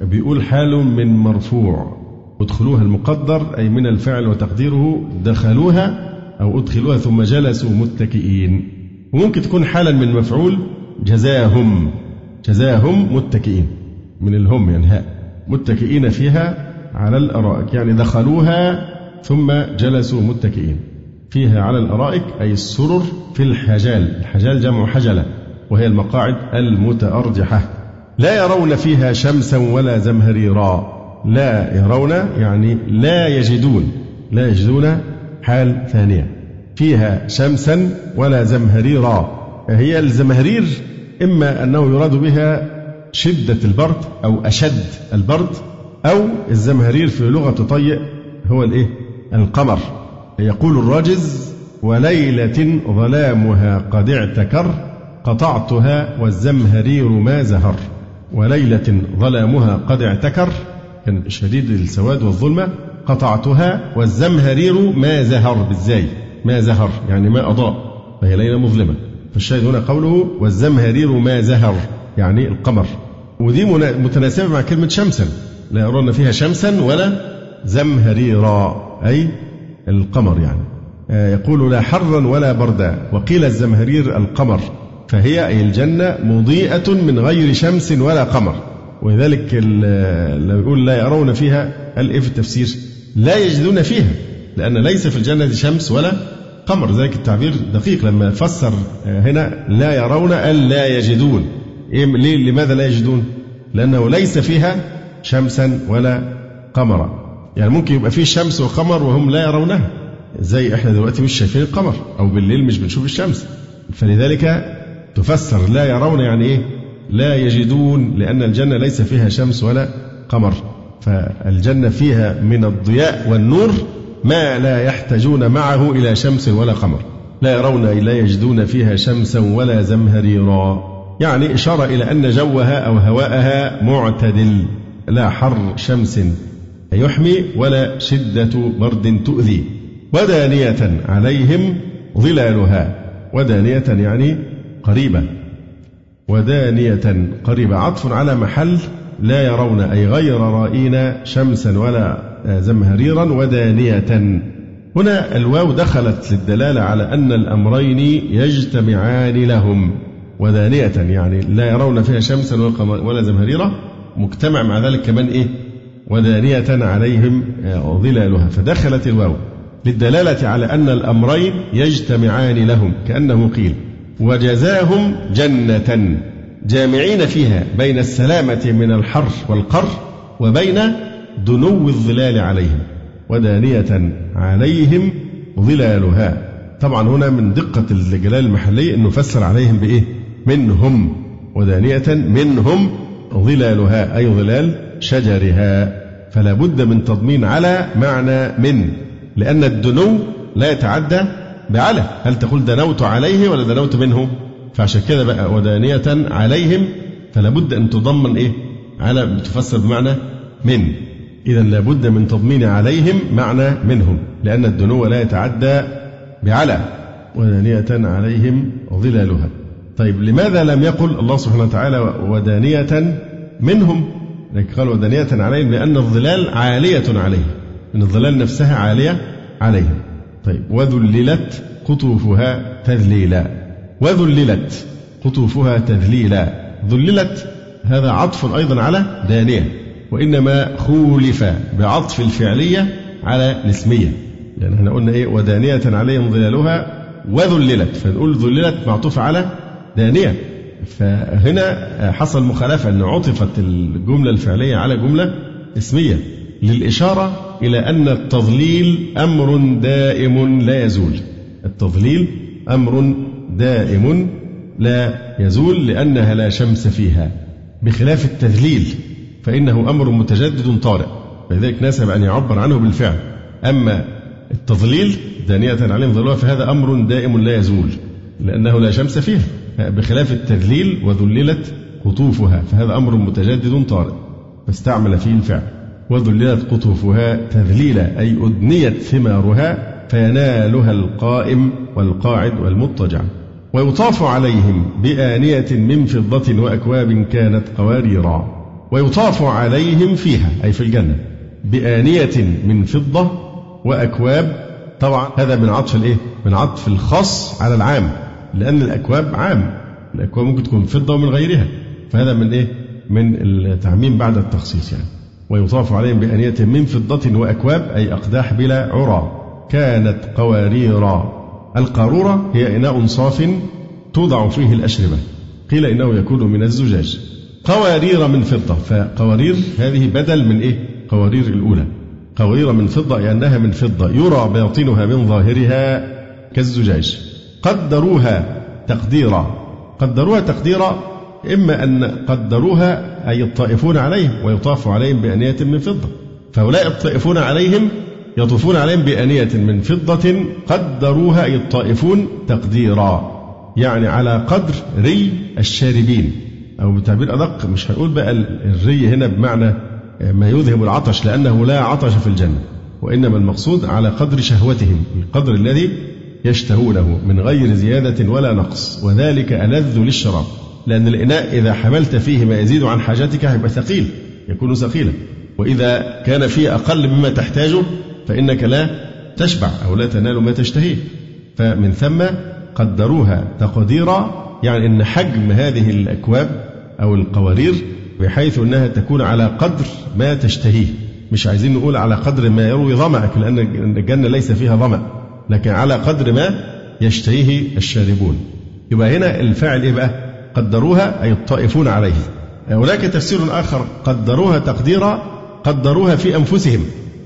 بيقول حال من مرفوع. أدخلوها المقدر أي من الفعل وتقديره دخلوها أو أدخلوها ثم جلسوا متكئين. وممكن تكون حالا من مفعول جزاهم. جزاهم متكئين. من الهم يعني هاء متكئين فيها على الأرائك. يعني دخلوها ثم جلسوا متكئين. فيها على الأرائك أي السرر في الحجال. الحجال جمع حجلة وهي المقاعد المتأرجحة. لا يرون فيها شمسا ولا زمهريرا. لا يرون يعني لا يجدون. لا يجدون حال ثانية. فيها شمسا ولا زمهريرا. هي الزمهرير إما أنه يراد بها شدة البرد أو أشد البرد أو الزمهرير في لغة طيء هو الإيه؟ القمر. يقول الراجز وليلة ظلامها قد اعتكر قطعتها والزمهرير ما زهر. وليلة ظلامها قد اعتكر كان شديد السواد والظلمة. قطعتها والزمهرير ما زهر بالزاي. ما زهر يعني ما أضاء. فهي ليلة مظلمة. فالشاهد هنا قوله والزمهرير ما زهر يعني القمر. ودي متناسبة مع كلمة شمسا. لا يرون فيها شمسا ولا زمهريرا أي القمر يعني. آه، يقول لا حرا ولا بردا وقيل الزمهرير القمر. فهي أي الجنة مضيئة من غير شمس ولا قمر. ولذلك لو يقول لا يرون فيها قال إيه في التفسير لا يجدون فيها لأن ليس في الجنة شمس ولا قمر ذلك التعبير دقيق لما فسر آه، هنا لا يرون أن لا يجدون. إيه ليه؟ لماذا لا يجدون؟ لأنه ليس فيها شمسا ولا قمرا. يعني ممكن يبقى فيه شمس وقمر وهم لا يرونها. زي إحنا دلوقتي مش شايفين القمر أو بالليل مش بنشوف الشمس. فلذلك تفسر لا يرون يعني إيه؟ لا يجدون لأن الجنة ليس فيها شمس ولا قمر. فالجنة فيها من الضياء والنور ما لا يحتاجون معه إلى شمس ولا قمر لا يرون لا يجدون فيها شمسا ولا زمهريرا. يعني إشارة إلى أن جوها أو هواءها معتدل لا حر شمس يحمي ولا شدة برد تؤذي. ودانية عليهم ظلالها ودانية يعني قريبة. ودانية قريبة عطف على محل لا يرون أي غير رائين شمسا ولا زمهريرا ودانية. هنا الواو دخلت للدلالة على أن الأمرين يجتمعان لهم. ودانية يعني لا يرون فيها شمسا ولا زمهريرا. مجتمع مع ذلك كمان إيه؟ ودانية عليهم آه، ظلالها. فدخلت الواو للدلالة على أن الأمرين يجتمعان لهم. كأنه قيل وجزاهم جنة. جامعين فيها بين السلامة من الحر والقر وبين دنو الظلال عليهم ودانية عليهم ظلالها. طبعا هنا من دقة الجلال المحلي أنه فسر عليهم بإيه؟ منهم. ودانية منهم ظلالها أي ظلال شجرها. فلا بد من تضمين على معنى من لأن الدنو لا يتعدى بعلى. هل تقول دنوت عليه ولا دنوت منه؟ فعشان كده بقى ودانية عليهم فلا بد أن تضمن إيه؟ على بتفسر بمعنى من. إذا لابد من تضمين عليهم معنى منهم لأن الدنو لا يتعدى بعلى ودانية عليهم ظلالها. طيب لماذا لم يقل الله سبحانه وتعالى ودانية منهم؟ لكن قال ودانية عليهم لأن الظلال عالية عليهم إن الظلال نفسها عالية عليهم طيب وذللت قطوفها تذليلا. وذللت قطوفها تذليلا. ذللت هذا عطف أيضا على دانية. وإنما خولف بعطف الفعلية على الاسمية لأن إحنا قلنا إيه؟ ودانية عليهم ظلالها وذللت. فنقول ذللت معطوفة على دانية. فهنا حصل مخالفة أن عطفت الجملة الفعلية على جملة اسمية للإشارة إلى أن التضليل أمر دائم لا يزول. التضليل أمر دائم لا يزول لأنها لا شمس فيها. بخلاف التذليل فإنه أمر متجدد طارئ. فلذلك ناسب أن يعبر عنه بالفعل. أما التضليل دانية عليهم ظلها فهذا أمر دائم لا يزول لأنه لا شمس فيها بخلاف التذليل وذللت قطوفها فهذا أمر متجدد طارئ. فاستعمل فيه الفعل. وذللت قطوفها تذليلا أي أدنيت ثمارها فينالها القائم والقاعد والمضطجع. ويطاف عليهم بآنية من فضة وأكواب كانت قواريرا. ويطاف عليهم فيها أي في الجنة بآنية من فضة وأكواب. طبعا هذا من عطف الإيه؟ من عطف الخاص على العام لأن الأكواب عام الأكواب ممكن تكون فضة ومن غيرها. فهذا من إيه؟ من التعميم بعد التخصيص يعني. ويطاف عليهم بأنية من فضة وأكواب أي أقداح بلا عرى. كانت قواريرا القارورة هي إناء صاف توضع فيه الأشربة. قيل إنه يكون من الزجاج. قوارير من فضة. فقوارير هذه بدل من إيه؟ قوارير الأولى. قوارير من فضة لأنها من فضة. يرى باطنها من ظاهرها كالزجاج. قدروها تقديرا. قدروها تقديرا إما أن قدروها أي الطائفون عليهم ويطاف عليهم بأنية من فضة. فهؤلاء الطائفون عليهم يطوفون عليهم بأنية من فضة قدروها أي الطائفون تقديرا. يعني على قدر ري الشاربين. أو بتعبير أدق مش هنقول بقى الري هنا بمعنى ما يذهب العطش لأنه لا عطش في الجنة وإنما المقصود على قدر شهوتهم القدر الذي يشتهونه من غير زيادة ولا نقص وذلك ألذ للشراب لأن الإناء إذا حملت فيه ما يزيد عن حاجتك هيبقى ثقيل يكون ثقيلا وإذا كان فيه أقل مما تحتاجه فإنك لا تشبع أو لا تنال ما تشتهيه. فمن ثم قدروها تقديرا يعني أن حجم هذه الأكواب أو القوارير بحيث أنها تكون على قدر ما تشتهيه. مش عايزين نقول على قدر ما يروي ظمأك لأن الجنة ليس فيها ظمأ لكن على قدر ما يشتهيه الشاربون. يبقى هنا الفاعل إيه بقى؟ قدروها أي الطائفون عليه. هناك تفسير آخر قدروها تقديرا قدروها في أنفسهم.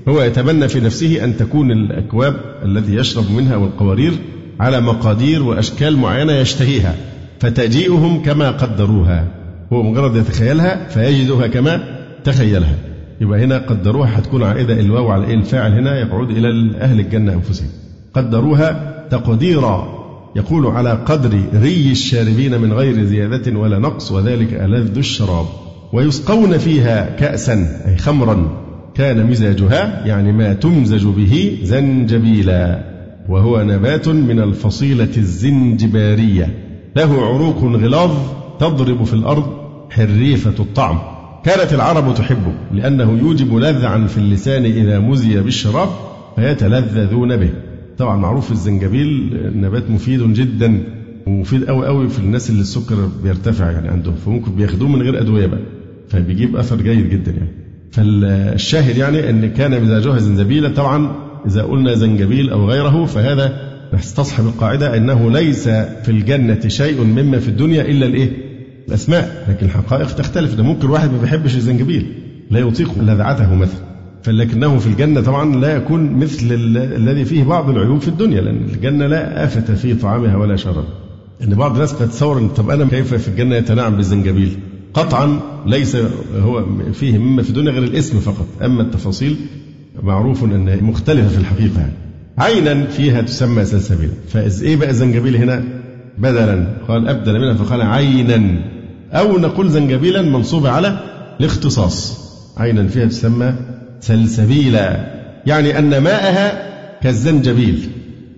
هو يتمنى في نفسه أن تكون الأكواب التي يشرب منها والقوارير على مقادير وأشكال معينة يشتهيها فتجيئهم كما قدروها. هو مجرد يتخيلها فيجدها كما تخيلها. يبقى هنا قدروها هتكون عائدة الواو على إيه؟ الفاعل هنا يعود إلى أهل الجنة أنفسهم. قدروها تقديرا يقول على قدر ري الشاربين من غير زيادة ولا نقص وذلك ألذ الشراب. ويسقون فيها كأسا أي خمرا كان مزاجها يعني ما تمزج به زنجبيلا. وهو نبات من الفصيلة الزنجبارية. له عروق غلاظ تضرب في الأرض حريفة الطعم. كانت العرب تحبه لأنه يوجب لذعا في اللسان إذا مزي بالشراب فيتلذذون به. طبعا معروف الزنجبيل نبات مفيد جدا ومفيد قوي قوي في الناس اللي السكر بيرتفع يعني عندهم فممكن بياخدوه من غير أدوية بقى فبيجيب أثر جيد جدا يعني. فالشاهد يعني إن كان مزاجها زنجبيلا طبعا إذا قلنا زنجبيل أو غيره فهذا نستصحب القاعدة إنه ليس في الجنة شيء مما في الدنيا إلا الإيه؟ الأسماء لكن الحقائق تختلف. ده ممكن واحد ما بيحبش الزنجبيل لا يطيق لذعته مثلا. فلكنه في الجنة طبعا لا يكون مثل الذي فيه بعض العيوب في الدنيا لأن الجنة لا آفة في طعامها ولا شراب أن بعض الناس قد تصور طب أنا كيف في الجنة يتنعم بالزنجبيل؟ قطعا ليس هو فيه مما في الدنيا غير الاسم فقط. أما التفاصيل معروف أنها مختلفة في الحقيقة يعني. عينا فيها تسمى سلسبيلا. فإذ إيه بقى الزنجبيل هنا؟ بدلا. قال أبدل منها فقال عينا. أو نقول زنجبيلا منصوبة على الاختصاص. عينا فيها تسمى سلسبيلا يعني أن ماءها كالزنجبيل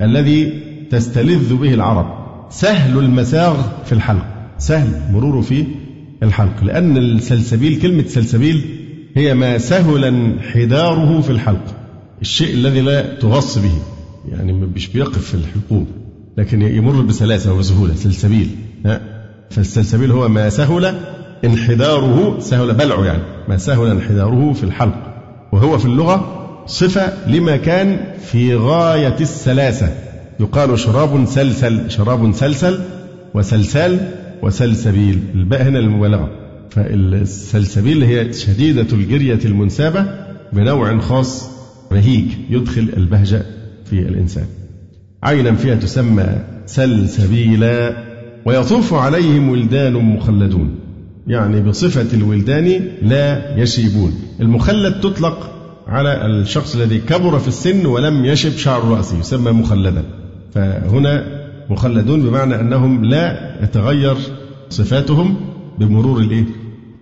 الذي تستلذ به العرب. سهل المساغ في الحلق سهل مروره في الحلق لأن السلسبيل كلمة سلسبيل هي ما سهل انحداره في الحلق الشيء الذي لا تغص به يعني مش بيقف في الحلقوم لكن يمر بسلاسة وبسهولة سلسبيل فالسلسبيل هو ما سهل انحداره سهل بلعه يعني. ما سهل انحداره في الحلق. وهو في اللغة صفة لما كان في غاية السلاسة. يقال شراب سلسل شراب سلسل وسلسال وسلسبيل الباء هنا المبالغة. فالسلسبيل هي شديدة الجرية المنسابة بنوع خاص رهيج يدخل البهجة في الإنسان. عينا فيها تسمى سلسبيلا. ويطوف عليهم ولدان مخلدون. يعني بصفة الولدان لا يشيبون. المخلد تطلق على الشخص الذي كبر في السن ولم يشب شعر رأسه يسمى مخلدا. فهنا مخلدون بمعنى أنهم لا يتغير صفاتهم بمرور الإيه؟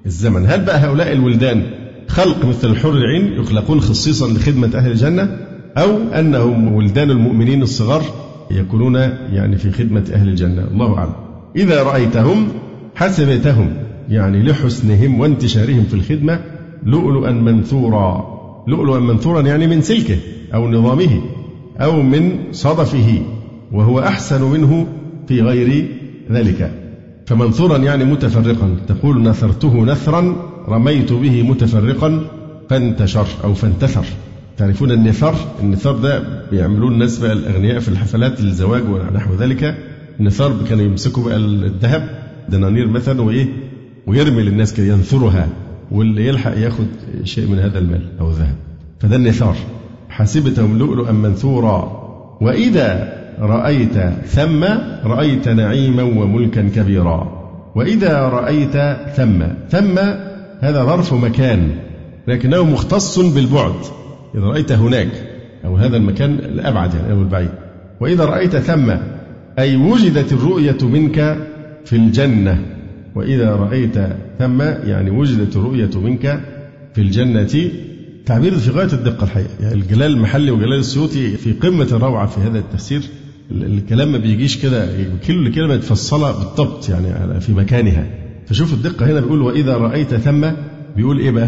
الزمن. هل بقى هؤلاء الولدان خلق مثل الحور العين يخلقون خصيصا لخدمة أهل الجنة؟ أو أنهم ولدان المؤمنين الصغار يكونون يعني في خدمة أهل الجنة؟ الله أعلم. إذا رأيتهم حسبتهم يعني لحسنهم وانتشارهم في الخدمة لؤلؤا منثورا. لؤلؤا منثورا يعني من سلكه أو نظامه أو من صدفه وهو أحسن منه في غير ذلك. فمنثورا يعني متفرقا. تقول نثرته نثرا رميت به متفرقا فانتشر أو فانتثر. تعرفون النثار النثار ده بيعملوه الناس بقى الأغنياء في الحفلات الزواج ونحو ذلك. النثار كانوا يمسكوا بقى الذهب دنانير مثلا وإيه؟ ويرمي للناس كده ينثرها واللي يلحق ياخد شيء من هذا المال أو الذهب فده النثار. حسبتهم لؤلؤا منثورا. وإذا رأيت ثم رأيت نعيما وملكا كبيرا. وإذا رأيت ثم ثم هذا ظرف مكان لكنه مختص بالبعد. إذا رأيت هناك أو هذا المكان الأبعد يعني أو البعيد. وإذا رأيت ثم أي وجدت الرؤية منك في الجنة. وإذا رأيت ثم يعني وجدت الرؤية منك في الجنة. تعبير في غاية الدقة الحقيقة. يعني الجلال المحلي وجلال السيوطي في قمة الروعة في هذا التفسير الكلام ما بيجيش كده كل كلمة تفصلها بالضبط يعني في مكانها. فشوف الدقة هنا بيقول وإذا رأيت ثم بيقول إيه بقى؟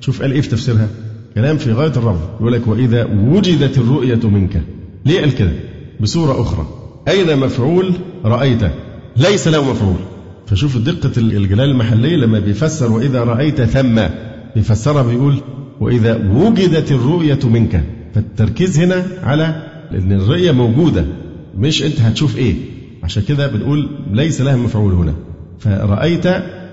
شوف قال إيه في تفسيرها؟ كلام في غاية الروعة يقول لك وإذا وجدت الرؤية منك. ليه قال كده؟ بصورة أخرى. أين مفعول رأيت ليس له مفعول. فشوف دقة الجلال المحلية لما بيفسر وإذا رأيت ثم. بيفسرها بيقول وإذا وجدت الرؤية منك. فالتركيز هنا على أن الرؤية موجودة مش أنت هتشوف إيه. عشان كده بنقول ليس لها مفعول هنا. فرأيت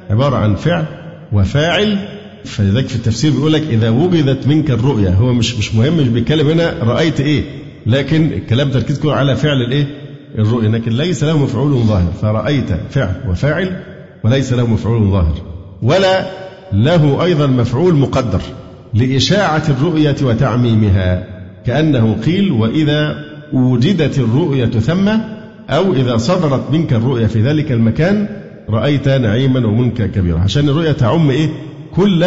عبارة عن فعل وفاعل. فلذلك في التفسير بيقول لك إذا وجدت منك الرؤية. هو مش مش مهم مش بيتكلم هنا رأيت إيه. لكن الكلام تركيز كله على فعل الإيه؟ الرؤية لكن ليس له مفعول ظاهر. فرأيت فعل وفاعل وليس له مفعول ظاهر. ولا له أيضا مفعول مقدر لإشاعة الرؤية وتعميمها. كأنه قيل وإذا وجدت الرؤية ثم أو إذا صدرت منك الرؤية في ذلك المكان رأيت نعيما وملكا كبيرا. عشان الرؤية تعم إيه؟ كل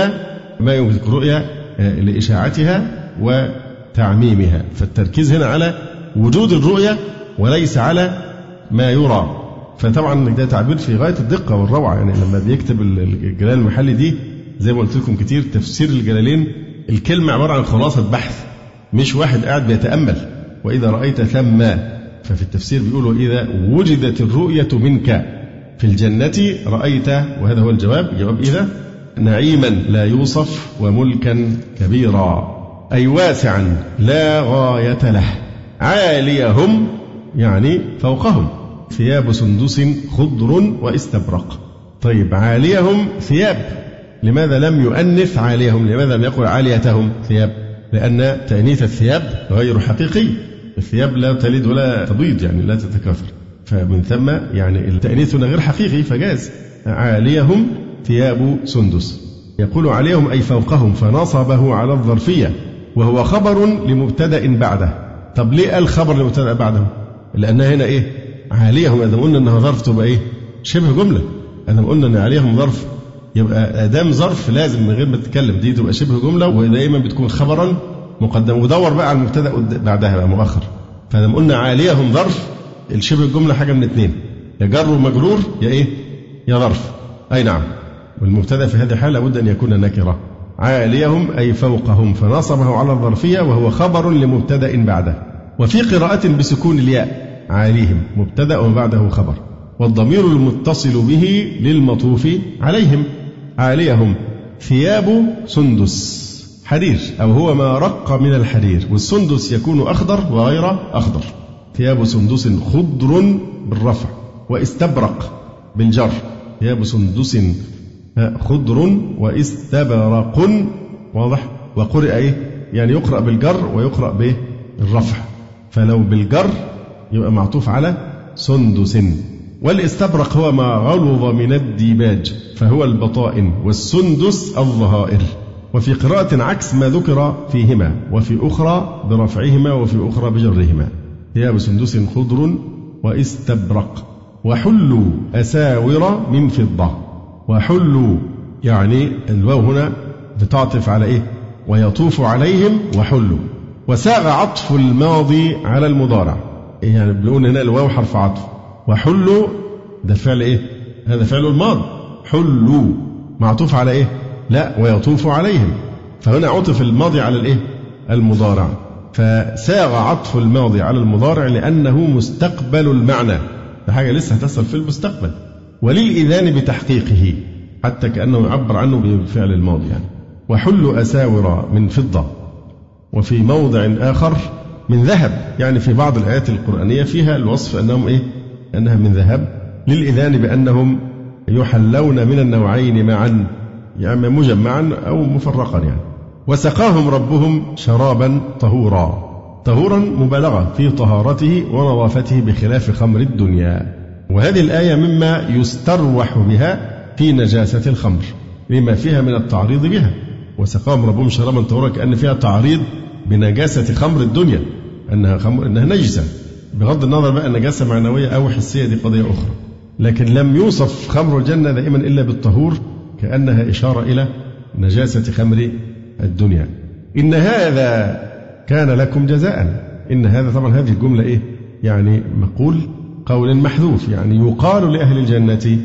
ما يملك الرؤية آه، لإشاعتها وتعميمها. فالتركيز هنا على وجود الرؤية وليس على ما يرى. فطبعا ده تعبير في غاية الدقة والروعة. يعني لما بيكتب الجلال المحلي دي زي ما قلت لكم كتير تفسير الجلالين الكلمة عبارة عن خلاصة بحث مش واحد قاعد بيتأمل. وإذا رأيت ثم ففي التفسير بيقول وإذا وجدت الرؤية منك في الجنة رأيت وهذا هو الجواب. جواب إذا نعيما لا يوصف وملكا كبيرا أي واسعا لا غاية له. عاليهم يعني فوقهم. ثياب سندس خضر واستبرق. طيب عاليهم ثياب. لماذا لم يؤنث عاليهم؟ لماذا لم يقل عاليتهم ثياب؟ لأن تأنيث الثياب غير حقيقي. الثياب لا تلد ولا تبيض يعني لا تتكاثر. فمن ثم يعني التأنيث غير حقيقي فجاز. عاليهم ثياب سندس. يقول عليهم أي فوقهم فنصبه على الظرفية. وهو خبر لمبتدأ بعده. طب ليه قال خبر لمبتدأ بعده. لأنها هنا إيه؟ عاليهم. إذا قلنا إنها ظرف تبقى إيه؟ شبه جملة. إذا قلنا إن عليهم ظرف. يبقى ادام ظرف لازم من غير ما تتكلم. دي تبقى شبه جملة ودائما بتكون خبرا مقدم. ودور بقى على المبتدأ بعدها بقى مؤخر فلما قلنا عاليهم ظرف. الشبه الجملة حاجة من اثنين يا جر ومجرور يا إيه؟ يا ظرف. أي نعم. والمبتدأ في هذه الحالة لابد أن يكون نكرة. عاليهم أي فوقهم. فنصبه على الظرفية وهو خبر لمبتدأ بعده. وفي قراءة بسكون الياء. عاليهم مبتدأ وبعده خبر. والضمير المتصل به للمطوف عليهم. عاليهم ثياب سندس. حرير. أو هو ما رق من الحرير. والسندس يكون أخضر وغير أخضر. ثياب سندس خضر بالرفع. واستبرق بالجر. ثياب سندس خضر واستبرق. واضح. وقرئ إيه؟ يعني يقرأ بالجر ويقرأ بالرفع. فلو بالجر يبقى معطوف على سندس. والاستبرق هو ما غلظ من الديباج فهو البطائن والسندس الظهائر. وفي قراءة عكس ما ذكر فيهما وفي أخرى برفعهما وفي أخرى بجرهما. ثياب سندس خضر واستبرق. وحلوا أساور من فضة. وحلوا يعني الواو هنا بتعطف على إيه؟ ويطوف عليهم وحلوا. وساغ عطف الماضي على المضارع. يعني بنقول هنا الواو حرف عطف. وحلوا ده الفعل إيه؟ هذا فعل الماضي حلوا. معطوف على إيه؟ لا ويطوف عليهم. فهنا عطف الماضي على الإيه؟ المضارع. فساغ عطف الماضي على المضارع لأنه مستقبل المعنى. ده حاجة لسه هتحصل في المستقبل. وللإذان بتحقيقه حتى كأنه يعبر عنه بفعل الماضي يعني. وحلوا أساور من فضة. وفي موضع آخر من ذهب. يعني في بعض الآيات القرآنية فيها الوصف أنهم إيه؟ أنها من ذهب للإذان بأنهم يحلون من النوعين معا يعني مجمعا أو مفرقا يعني. وسقاهم ربهم شرابا طهورا. طهورا مبالغة في طهارته ونظافته بخلاف خمر الدنيا. وهذه الآية مما يستروح بها في نجاسة الخمر لما فيها من التعريض بها. وسقاهم ربهم شرابا طهورا كأن فيها تعريض بنجاسة خمر الدنيا أنها خمر أنها نجسة. بغض النظر بقى نجاسة معنوية أو حسية دي قضية أخرى. لكن لم يوصف خمر الجنة دائما إلا بالطهور كأنها إشارة إلى نجاسة خمر الدنيا. إن هذا كان لكم جزاء. إن هذا طبعا هذه الجملة إيه؟ يعني مقول قول محذوف. يعني يقال لأهل الجنة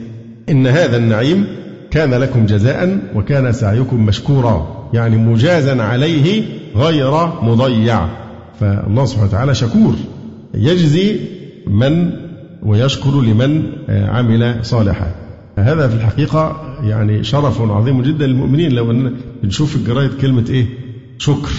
إن هذا النعيم كان لكم جزاء وكان سعيكم مشكورا. يعني مجازا عليه غير مضيع. فالله سبحانه وتعالى شكور. يجزي من ويشكر لمن عمل صالحا. هذا في الحقيقة يعني شرف عظيم جدا للمؤمنين. لو أننا بنشوف في الجرايد كلمة إيه؟ شكر.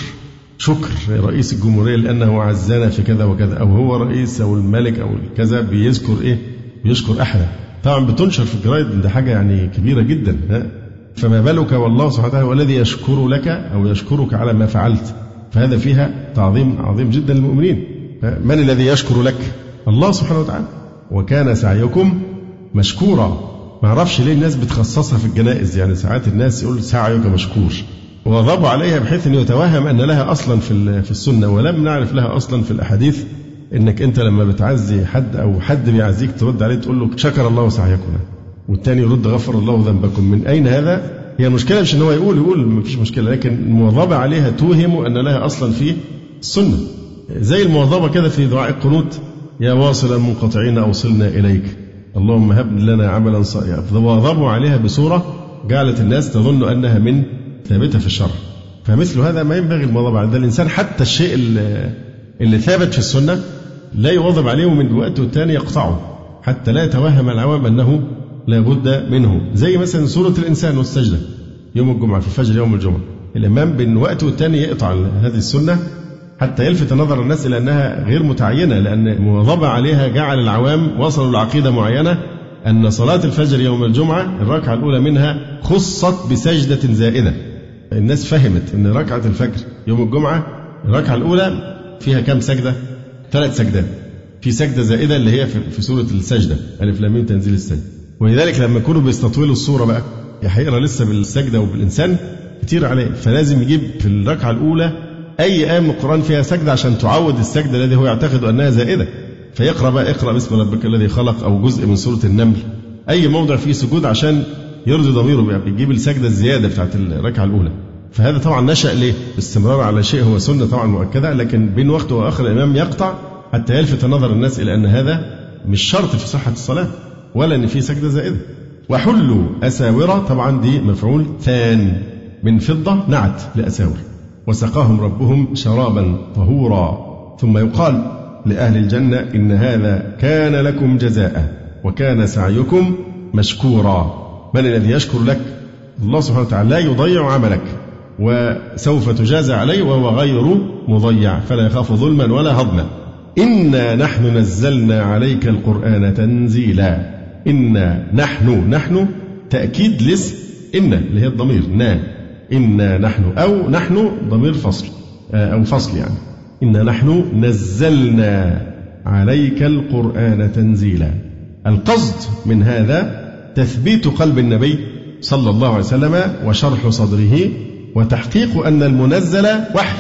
شكر. رئيس الجمهورية لأنه عزنا في كذا وكذا. أو هو رئيس أو الملك أو كذا بيذكر إيه؟ بيشكر أحدا طبعا بتنشر في الجرايد ده حاجة يعني كبيرة جدا فما بالك والله سبحانه وتعالى هو الذي يشكر لك أو يشكرك على ما فعلت؟ فهذا فيها تعظيم عظيم جدا للمؤمنين. من الذي يشكر لك؟ الله سبحانه وتعالى. وكان سعيكم مشكورا. ما أعرفش ليه الناس بتخصصها في الجنائز. يعني ساعات الناس يقول سعيك مشكور. وغضبوا عليها بحيث إنه يتوهم أن لها أصلا في في السنة. ولم نعرف لها أصلا في الأحاديث إنك أنت لما بتعزي حد أو حد بيعزيك ترد عليه تقول له شكر الله سعيكم. والتاني يرد غفر الله ذنبكم. من أين هذا؟ هي المشكلة مش إن هو يقول يقول ما فيش مشكلة لكن المواظبة عليها توهم أن لها أصلا في السنة. زي المواظبة كده في دعاء القنوت يا واصل المنقطعين اوصلنا إليك. اللهم هب لنا عملا صالحا فواظبوا عليها بصورة جعلت الناس تظن أنها من ثابتة في الشرع فمثل هذا ما ينبغي المواظبة عليه الإنسان حتى الشيء اللي, اللي ثابت في السنة لا يواظب عليه ومن وقت والتاني يقطعه. حتى لا يتوهم العوام أنه لا بد منه. زي مثلا سورة الإنسان والسجدة يوم الجمعة في فجر يوم الجمعة. الإمام بين وقت والتاني يقطع هذه السنة حتى يلفت نظر الناس إلى أنها غير متعينة لأن المواظبة عليها جعل العوام وصلوا لعقيدة معينة أن صلاة الفجر يوم الجمعة الركعة الأولى منها خصت بسجدة زائدة. الناس فهمت أن ركعة الفجر يوم الجمعة الركعة الأولى فيها كم سجدة؟ ثلاث سجدات. في سجدة زائدة اللي هي في سورة السجدة ألف لام تنزيل السجدة. ولذلك لما يكونوا بيستطولوا الصورة بقى هيقرا لسه بالسجدة وبالإنسان كتير عليه فلازم يجيب في الركعة الأولى أي آية من القرآن فيها سجدة عشان تعود السجدة الذي هو يعتقد أنها زائدة. فيقرأ بقى اقرأ باسم ربك الذي خلق أو جزء من سورة النمل. أي موضع فيه سجود عشان يرضي ضميره يعني بيجيب السجدة الزيادة بتاعت الركعة الأولى. فهذا طبعا نشأ ليه؟ استمرار على شيء هو سنة طبعا مؤكدة لكن بين وقت وآخر الإمام يقطع حتى يلفت نظر الناس إلى أن هذا مش شرط في صحة الصلاة. ولا أن في سجدة زائدة. وحلوا أساورة طبعا دي مفعول ثان من فضة نعت لأساور. وسقاهم ربهم شرابا طهورا. ثم يقال لأهل الجنة إن هذا كان لكم جزاء وكان سعيكم مشكورا. من الذي يشكر لك؟ الله سبحانه وتعالى لا يضيع عملك. وسوف تجازى عليه وهو غير مضيع. فلا يخاف ظلما ولا هضما. إنا نحن نزلنا عليك القرآن تنزيلا. إنا نحن نحن تأكيد لاسم إن اللي هي الضمير نا. إنا نحن أو نحن ضمير فصل آه، أو فصل يعني. إنا نحن نزلنا عليك القرآن تنزيلا. القصد من هذا تثبيت قلب النبي صلى الله عليه وسلم وشرح صدره وتحقيق أن المنزل وحي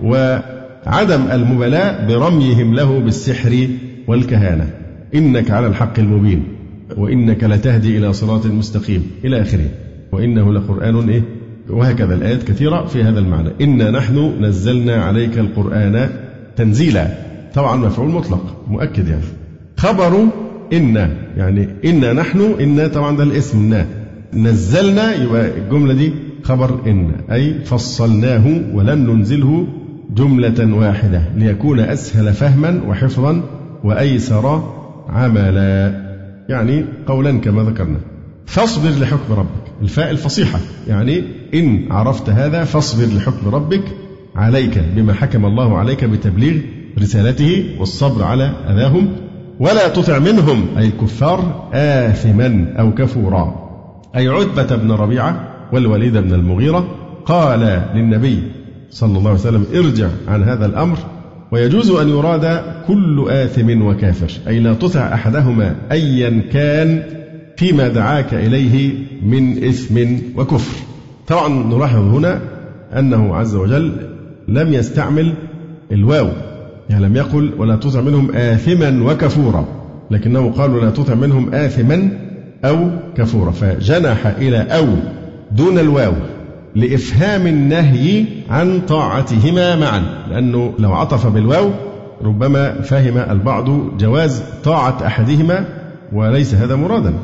وعدم المبالاة برميهم له بالسحر والكهانة. إنك على الحق المبين. وإنك لتهدي إلى صراط مستقيم. إلى آخره. وإنه لقرآن إيه؟ وهكذا الآيات كثيرة في هذا المعنى. إنا نحن نزلنا عليك القرآن تنزيلا. طبعا مفعول مطلق. مؤكد يعني. خبر إنا يعني إنا نحن إنا طبعا ده الاسم إنا نزلنا يبقى الجملة دي خبر إن. أي فصلناه ولم ننزله جملة واحدة ليكون أسهل فهما وحفظا وأيسر عملا. يعني قولا كما ذكرنا. فاصبر لحكم ربك. الفاء الفصيحة. يعني إن عرفت هذا فاصبر لحكم ربك عليك بما حكم الله عليك بتبليغ رسالته والصبر على أذاهم ولا تطع منهم أي الكفار آثما أو كفورا. أي عتبة بن ربيعة والوليد بن المغيرة قال للنبي صلى الله عليه وسلم ارجع عن هذا الأمر ويجوز أن يراد كل آثم وكافر أي لا تطع أحدهما أيا كان فيما دعاك إليه من إثم وكفر. طبعا نلاحظ هنا أنه عز وجل لم يستعمل الواو يعني لم يقل ولا تطع منهم آثما وكفورا لكنه قال ولا تطع منهم آثما أو كفورا فجنح إلى أو دون الواو. لإفهام النهي عن طاعتهما معا لأنه لو عطف بالواو ربما فهم البعض جواز طاعة أحدهما وليس هذا مرادا.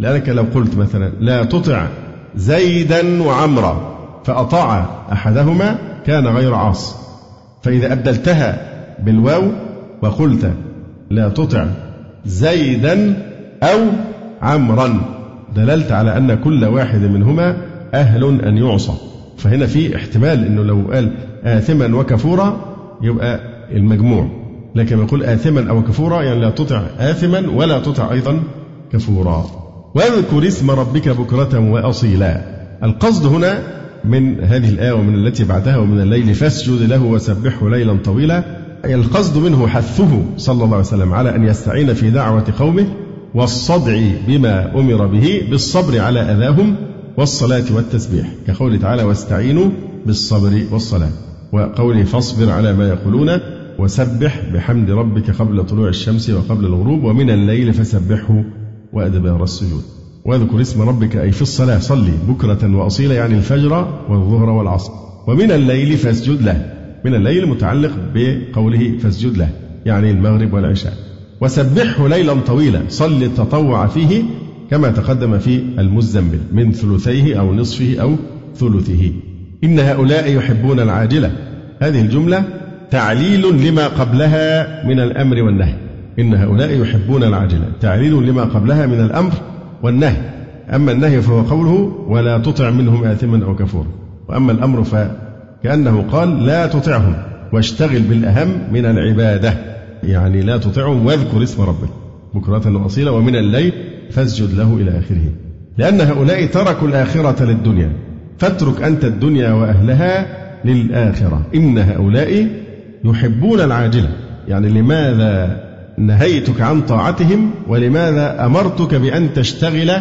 لأنك لو قلت مثلا لا تطع زيدا وعمرا فأطاع أحدهما كان غير عاص. فإذا أبدلتها بالواو وقلت لا تطع زيدا أو عمرا دللت على أن كل واحد منهما أهل أن يعصى. فهنا في احتمال أنه لو قال آثما وكفورا يبقى المجموع. لكن يقول آثما أو كفورا يعني لا تطع آثما ولا تطع أيضا كفورا. واذكر اسم ربك بكرة وأصيلا. القصد هنا من هذه الآية ومن التي بعدها ومن الليل فاسجد له وسبحه ليلا طويلا. القصد منه حثه صلى الله عليه وسلم على أن يستعين في دعوة قومه والصدع بما أمر به بالصبر على أذاهم والصلاة والتسبيح. كقوله تعالى واستعينوا بالصبر والصلاة. وقوله فاصبر على ما يقولون وسبح بحمد ربك قبل طلوع الشمس وقبل الغروب ومن الليل فسبحه وأدبار السجود. واذكر اسم ربك أي في الصلاة صلي بكرة وأصيلا يعني الفجر والظهر والعصر. ومن الليل فاسجد له. من الليل متعلق بقوله فاسجد له يعني المغرب والعشاء. وسبحه ليلا طويلا صل التطوع فيه كما تقدم في المزمل من ثلثيه أو نصفه أو ثلثه. إن هؤلاء يحبون العاجلة. هذه الجملة تعليل لما قبلها من الأمر والنهي. إن هؤلاء يحبون العاجلة. تعليل لما قبلها من الأمر والنهي. أما النهي فهو قوله ولا تطع منهم آثما أو كفورا. وأما الأمر فكأنه قال لا تطعهم. واشتغل بالأهم من العبادة. يعني لا تطعهم واذكر اسم ربك. بكرة وأصيلا ومن الليل فاسجد له إلى آخره. لأن هؤلاء تركوا الآخرة للدنيا. فاترك أنت الدنيا وأهلها للآخرة. إن هؤلاء يحبون العاجلة. يعني لماذا نهيتك عن طاعتهم ولماذا أمرتك بأن تشتغل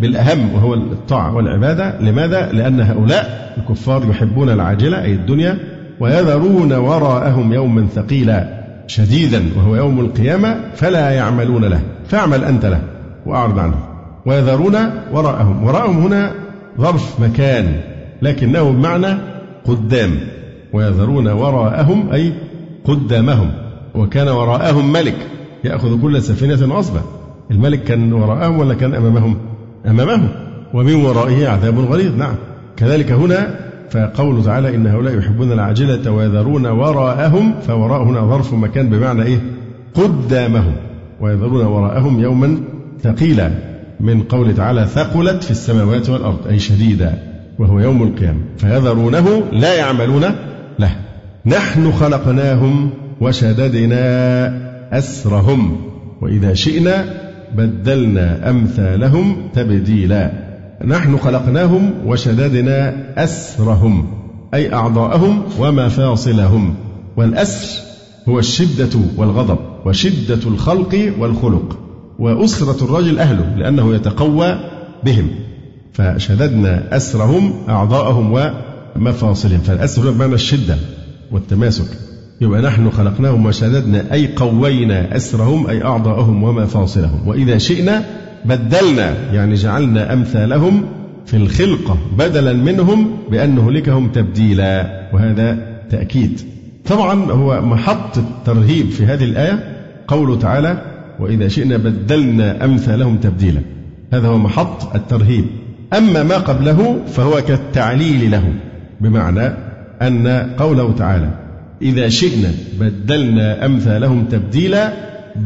بالأهم وهو الطاعة والعبادة؟ لماذا؟ لأن هؤلاء الكفار يحبون العاجلة أي الدنيا ويذرون وراءهم يوما ثقيلا. شديدا وهو يوم القيامة فلا يعملون له فاعمل أنت له وأعرض عنه. ويذرون وراءهم وراءهم هنا ظرف مكان لكنه بمعنى قدام. ويذرون وراءهم أي قدامهم. وكان وراءهم ملك يأخذ كل سفينة غصبا. الملك كان وراءهم ولا كان أمامهم؟ أمامهم. ومن ورائه عذاب غليظ. نعم. كذلك هنا فقوله تعالى إن هؤلاء يحبون العاجلة ويذرون وراءهم فوراء هنا ظرف مكان بمعنى إيه؟ قدامهم. ويذرون وراءهم يوما ثقيلا. من قول تعالى ثقلت في السماوات والأرض أي شديدا وهو يوم القيامة. فيذرونه لا يعملون له. نحن خلقناهم وشددنا أسرهم وإذا شئنا بدلنا أمثالهم تبديلا. نحن خلقناهم وشددنا أسرهم أي أعضاءهم ومفاصلهم والأسر هو الشدة والغضب وشدة الخلق والخلق وأسرة الرجل أهله لأنه يتقوى بهم. فشددنا أسرهم أعضاءهم ومفاصلهم. فالأسر بمعنى الشدة والتماسك. يبقى نحن خلقناهم وشددنا أي قوينا أسرهم أي أعضاءهم ومفاصلهم. وإذا شئنا بدلنا يعني جعلنا أمثالهم في الخلقة بدلا منهم بأن نهلكهم تبديلا وهذا تأكيد. طبعا هو محط الترهيب في هذه الآية قوله تعالى وإذا شئنا بدلنا أمثالهم تبديلا هذا هو محط الترهيب. أما ما قبله فهو كالتعليل له بمعنى أن قوله تعالى إذا شئنا بدلنا أمثالهم تبديلا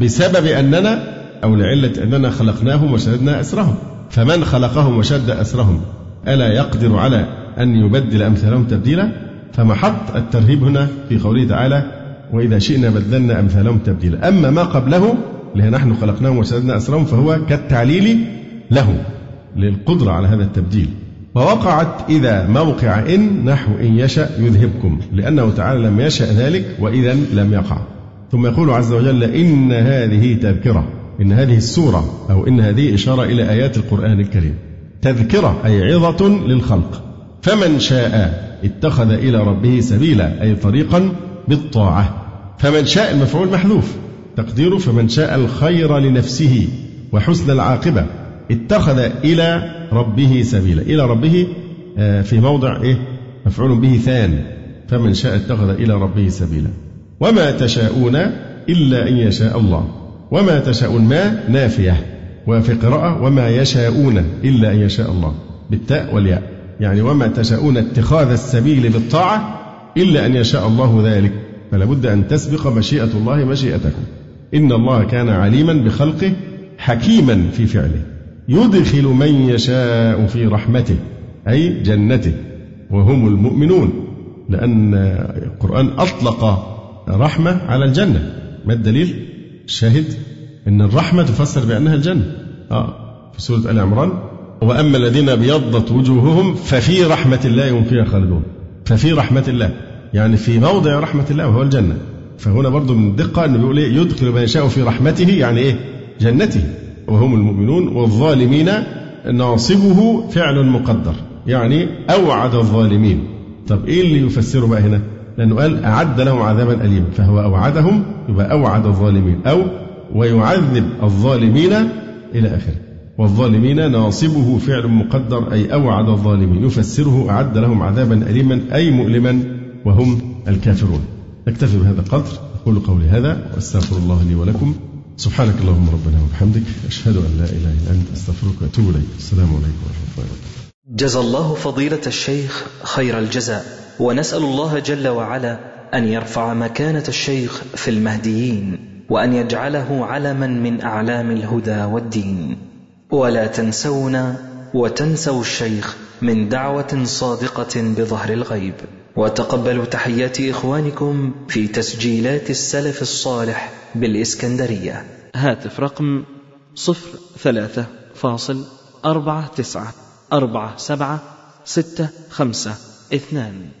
بسبب أننا أو لعلة أننا خلقناهم وشددنا أسرهم. فمن خلقهم وشد أسرهم ألا يقدر على أن يبدل أمثالهم تبديلا؟ فمحط الترهيب هنا في قوله تعالى وإذا شئنا بدلنا أمثالهم تبديلا. أما ما قبله اللي نحن خلقناهم وشددنا أسرهم فهو كالتعليل له للقدرة على هذا التبديل. ووقعت إذا موقع إن نحو إن يشأ يذهبكم لأنه تعالى لم يشأ ذلك وإذا لم يقع. ثم يقول عز وجل إن هذه تذكرة. إن هذه السورة أو إن هذه إشارة إلى آيات القرآن الكريم. تذكرة أي عظة للخلق. فمن شاء اتخذ إلى ربه سبيلا أي طريقا بالطاعة. فمن شاء المفعول محذوف. تقديره فمن شاء الخير لنفسه وحسن العاقبة. اتخذ إلى ربه سبيلا. إلى ربه آه، في موضع إيه؟ مفعول به ثان. فمن شاء اتخذ إلى ربه سبيلا. وما تشاءون إلا أن يشاء الله. وما تشاءون ما نافية وفي قراءة وما يشاءون إلا أن يشاء الله بالتاء والياء. يعني وما تشاءون اتخاذ السبيل بالطاعة إلا أن يشاء الله ذلك. فلا بد أن تسبق مشيئة الله مشيئتكم. إن الله كان عليما بخلقه حكيما في فعله. يدخل من يشاء في رحمته أي جنته. وهم المؤمنون لأن القرآن أطلق رحمة على الجنة. ما الدليل؟ الشاهد أن الرحمة تفسر بأنها الجنة. آه في سورة آل عمران وأما الذين أبيضت وجوههم ففي رحمة الله هم فيها خالدون. ففي رحمة الله. يعني في موضع رحمة الله وهو الجنة. فهنا برضو من الدقة أنه بيقول إيه يدخل من يشاء في رحمته يعني إيه؟ جنته. وهم المؤمنون والظالمين ناصبه فعل مقدر. يعني أوعد الظالمين. طب إيه اللي يفسره بقى هنا؟ لأنه قال أعد لهم عذابا أليما فهو أوعدهم يبقى أوعد الظالمين أو ويعذب الظالمين إلى آخره. والظالمين ناصبه فعل مقدر أي أوعد الظالمين يفسره أعد لهم عذابا أليما أي مؤلما وهم الكافرون. نكتفي بهذا القدر أقول قولي هذا وأستغفر الله لي ولكم. سبحانك اللهم ربنا وبحمدك أشهد أن لا إله إلا أنت أستغفرك وأتوب إليك. السلام عليكم ورحمة الله وبركاته. جزى الله فضيلة الشيخ خير الجزاء. ونسأل الله جل وعلا أن يرفع مكانة الشيخ في المهديين وأن يجعله علما من أعلام الهدى والدين. ولا تنسونا وتنسوا الشيخ من دعوة صادقة بظهر الغيب. وتقبلوا تحيات إخوانكم في تسجيلات السلف الصالح بالإسكندرية. هاتف رقم صفر ثلاثة فاصل أربعة تسعة أربعة سبعة ستة خمسة اثنان.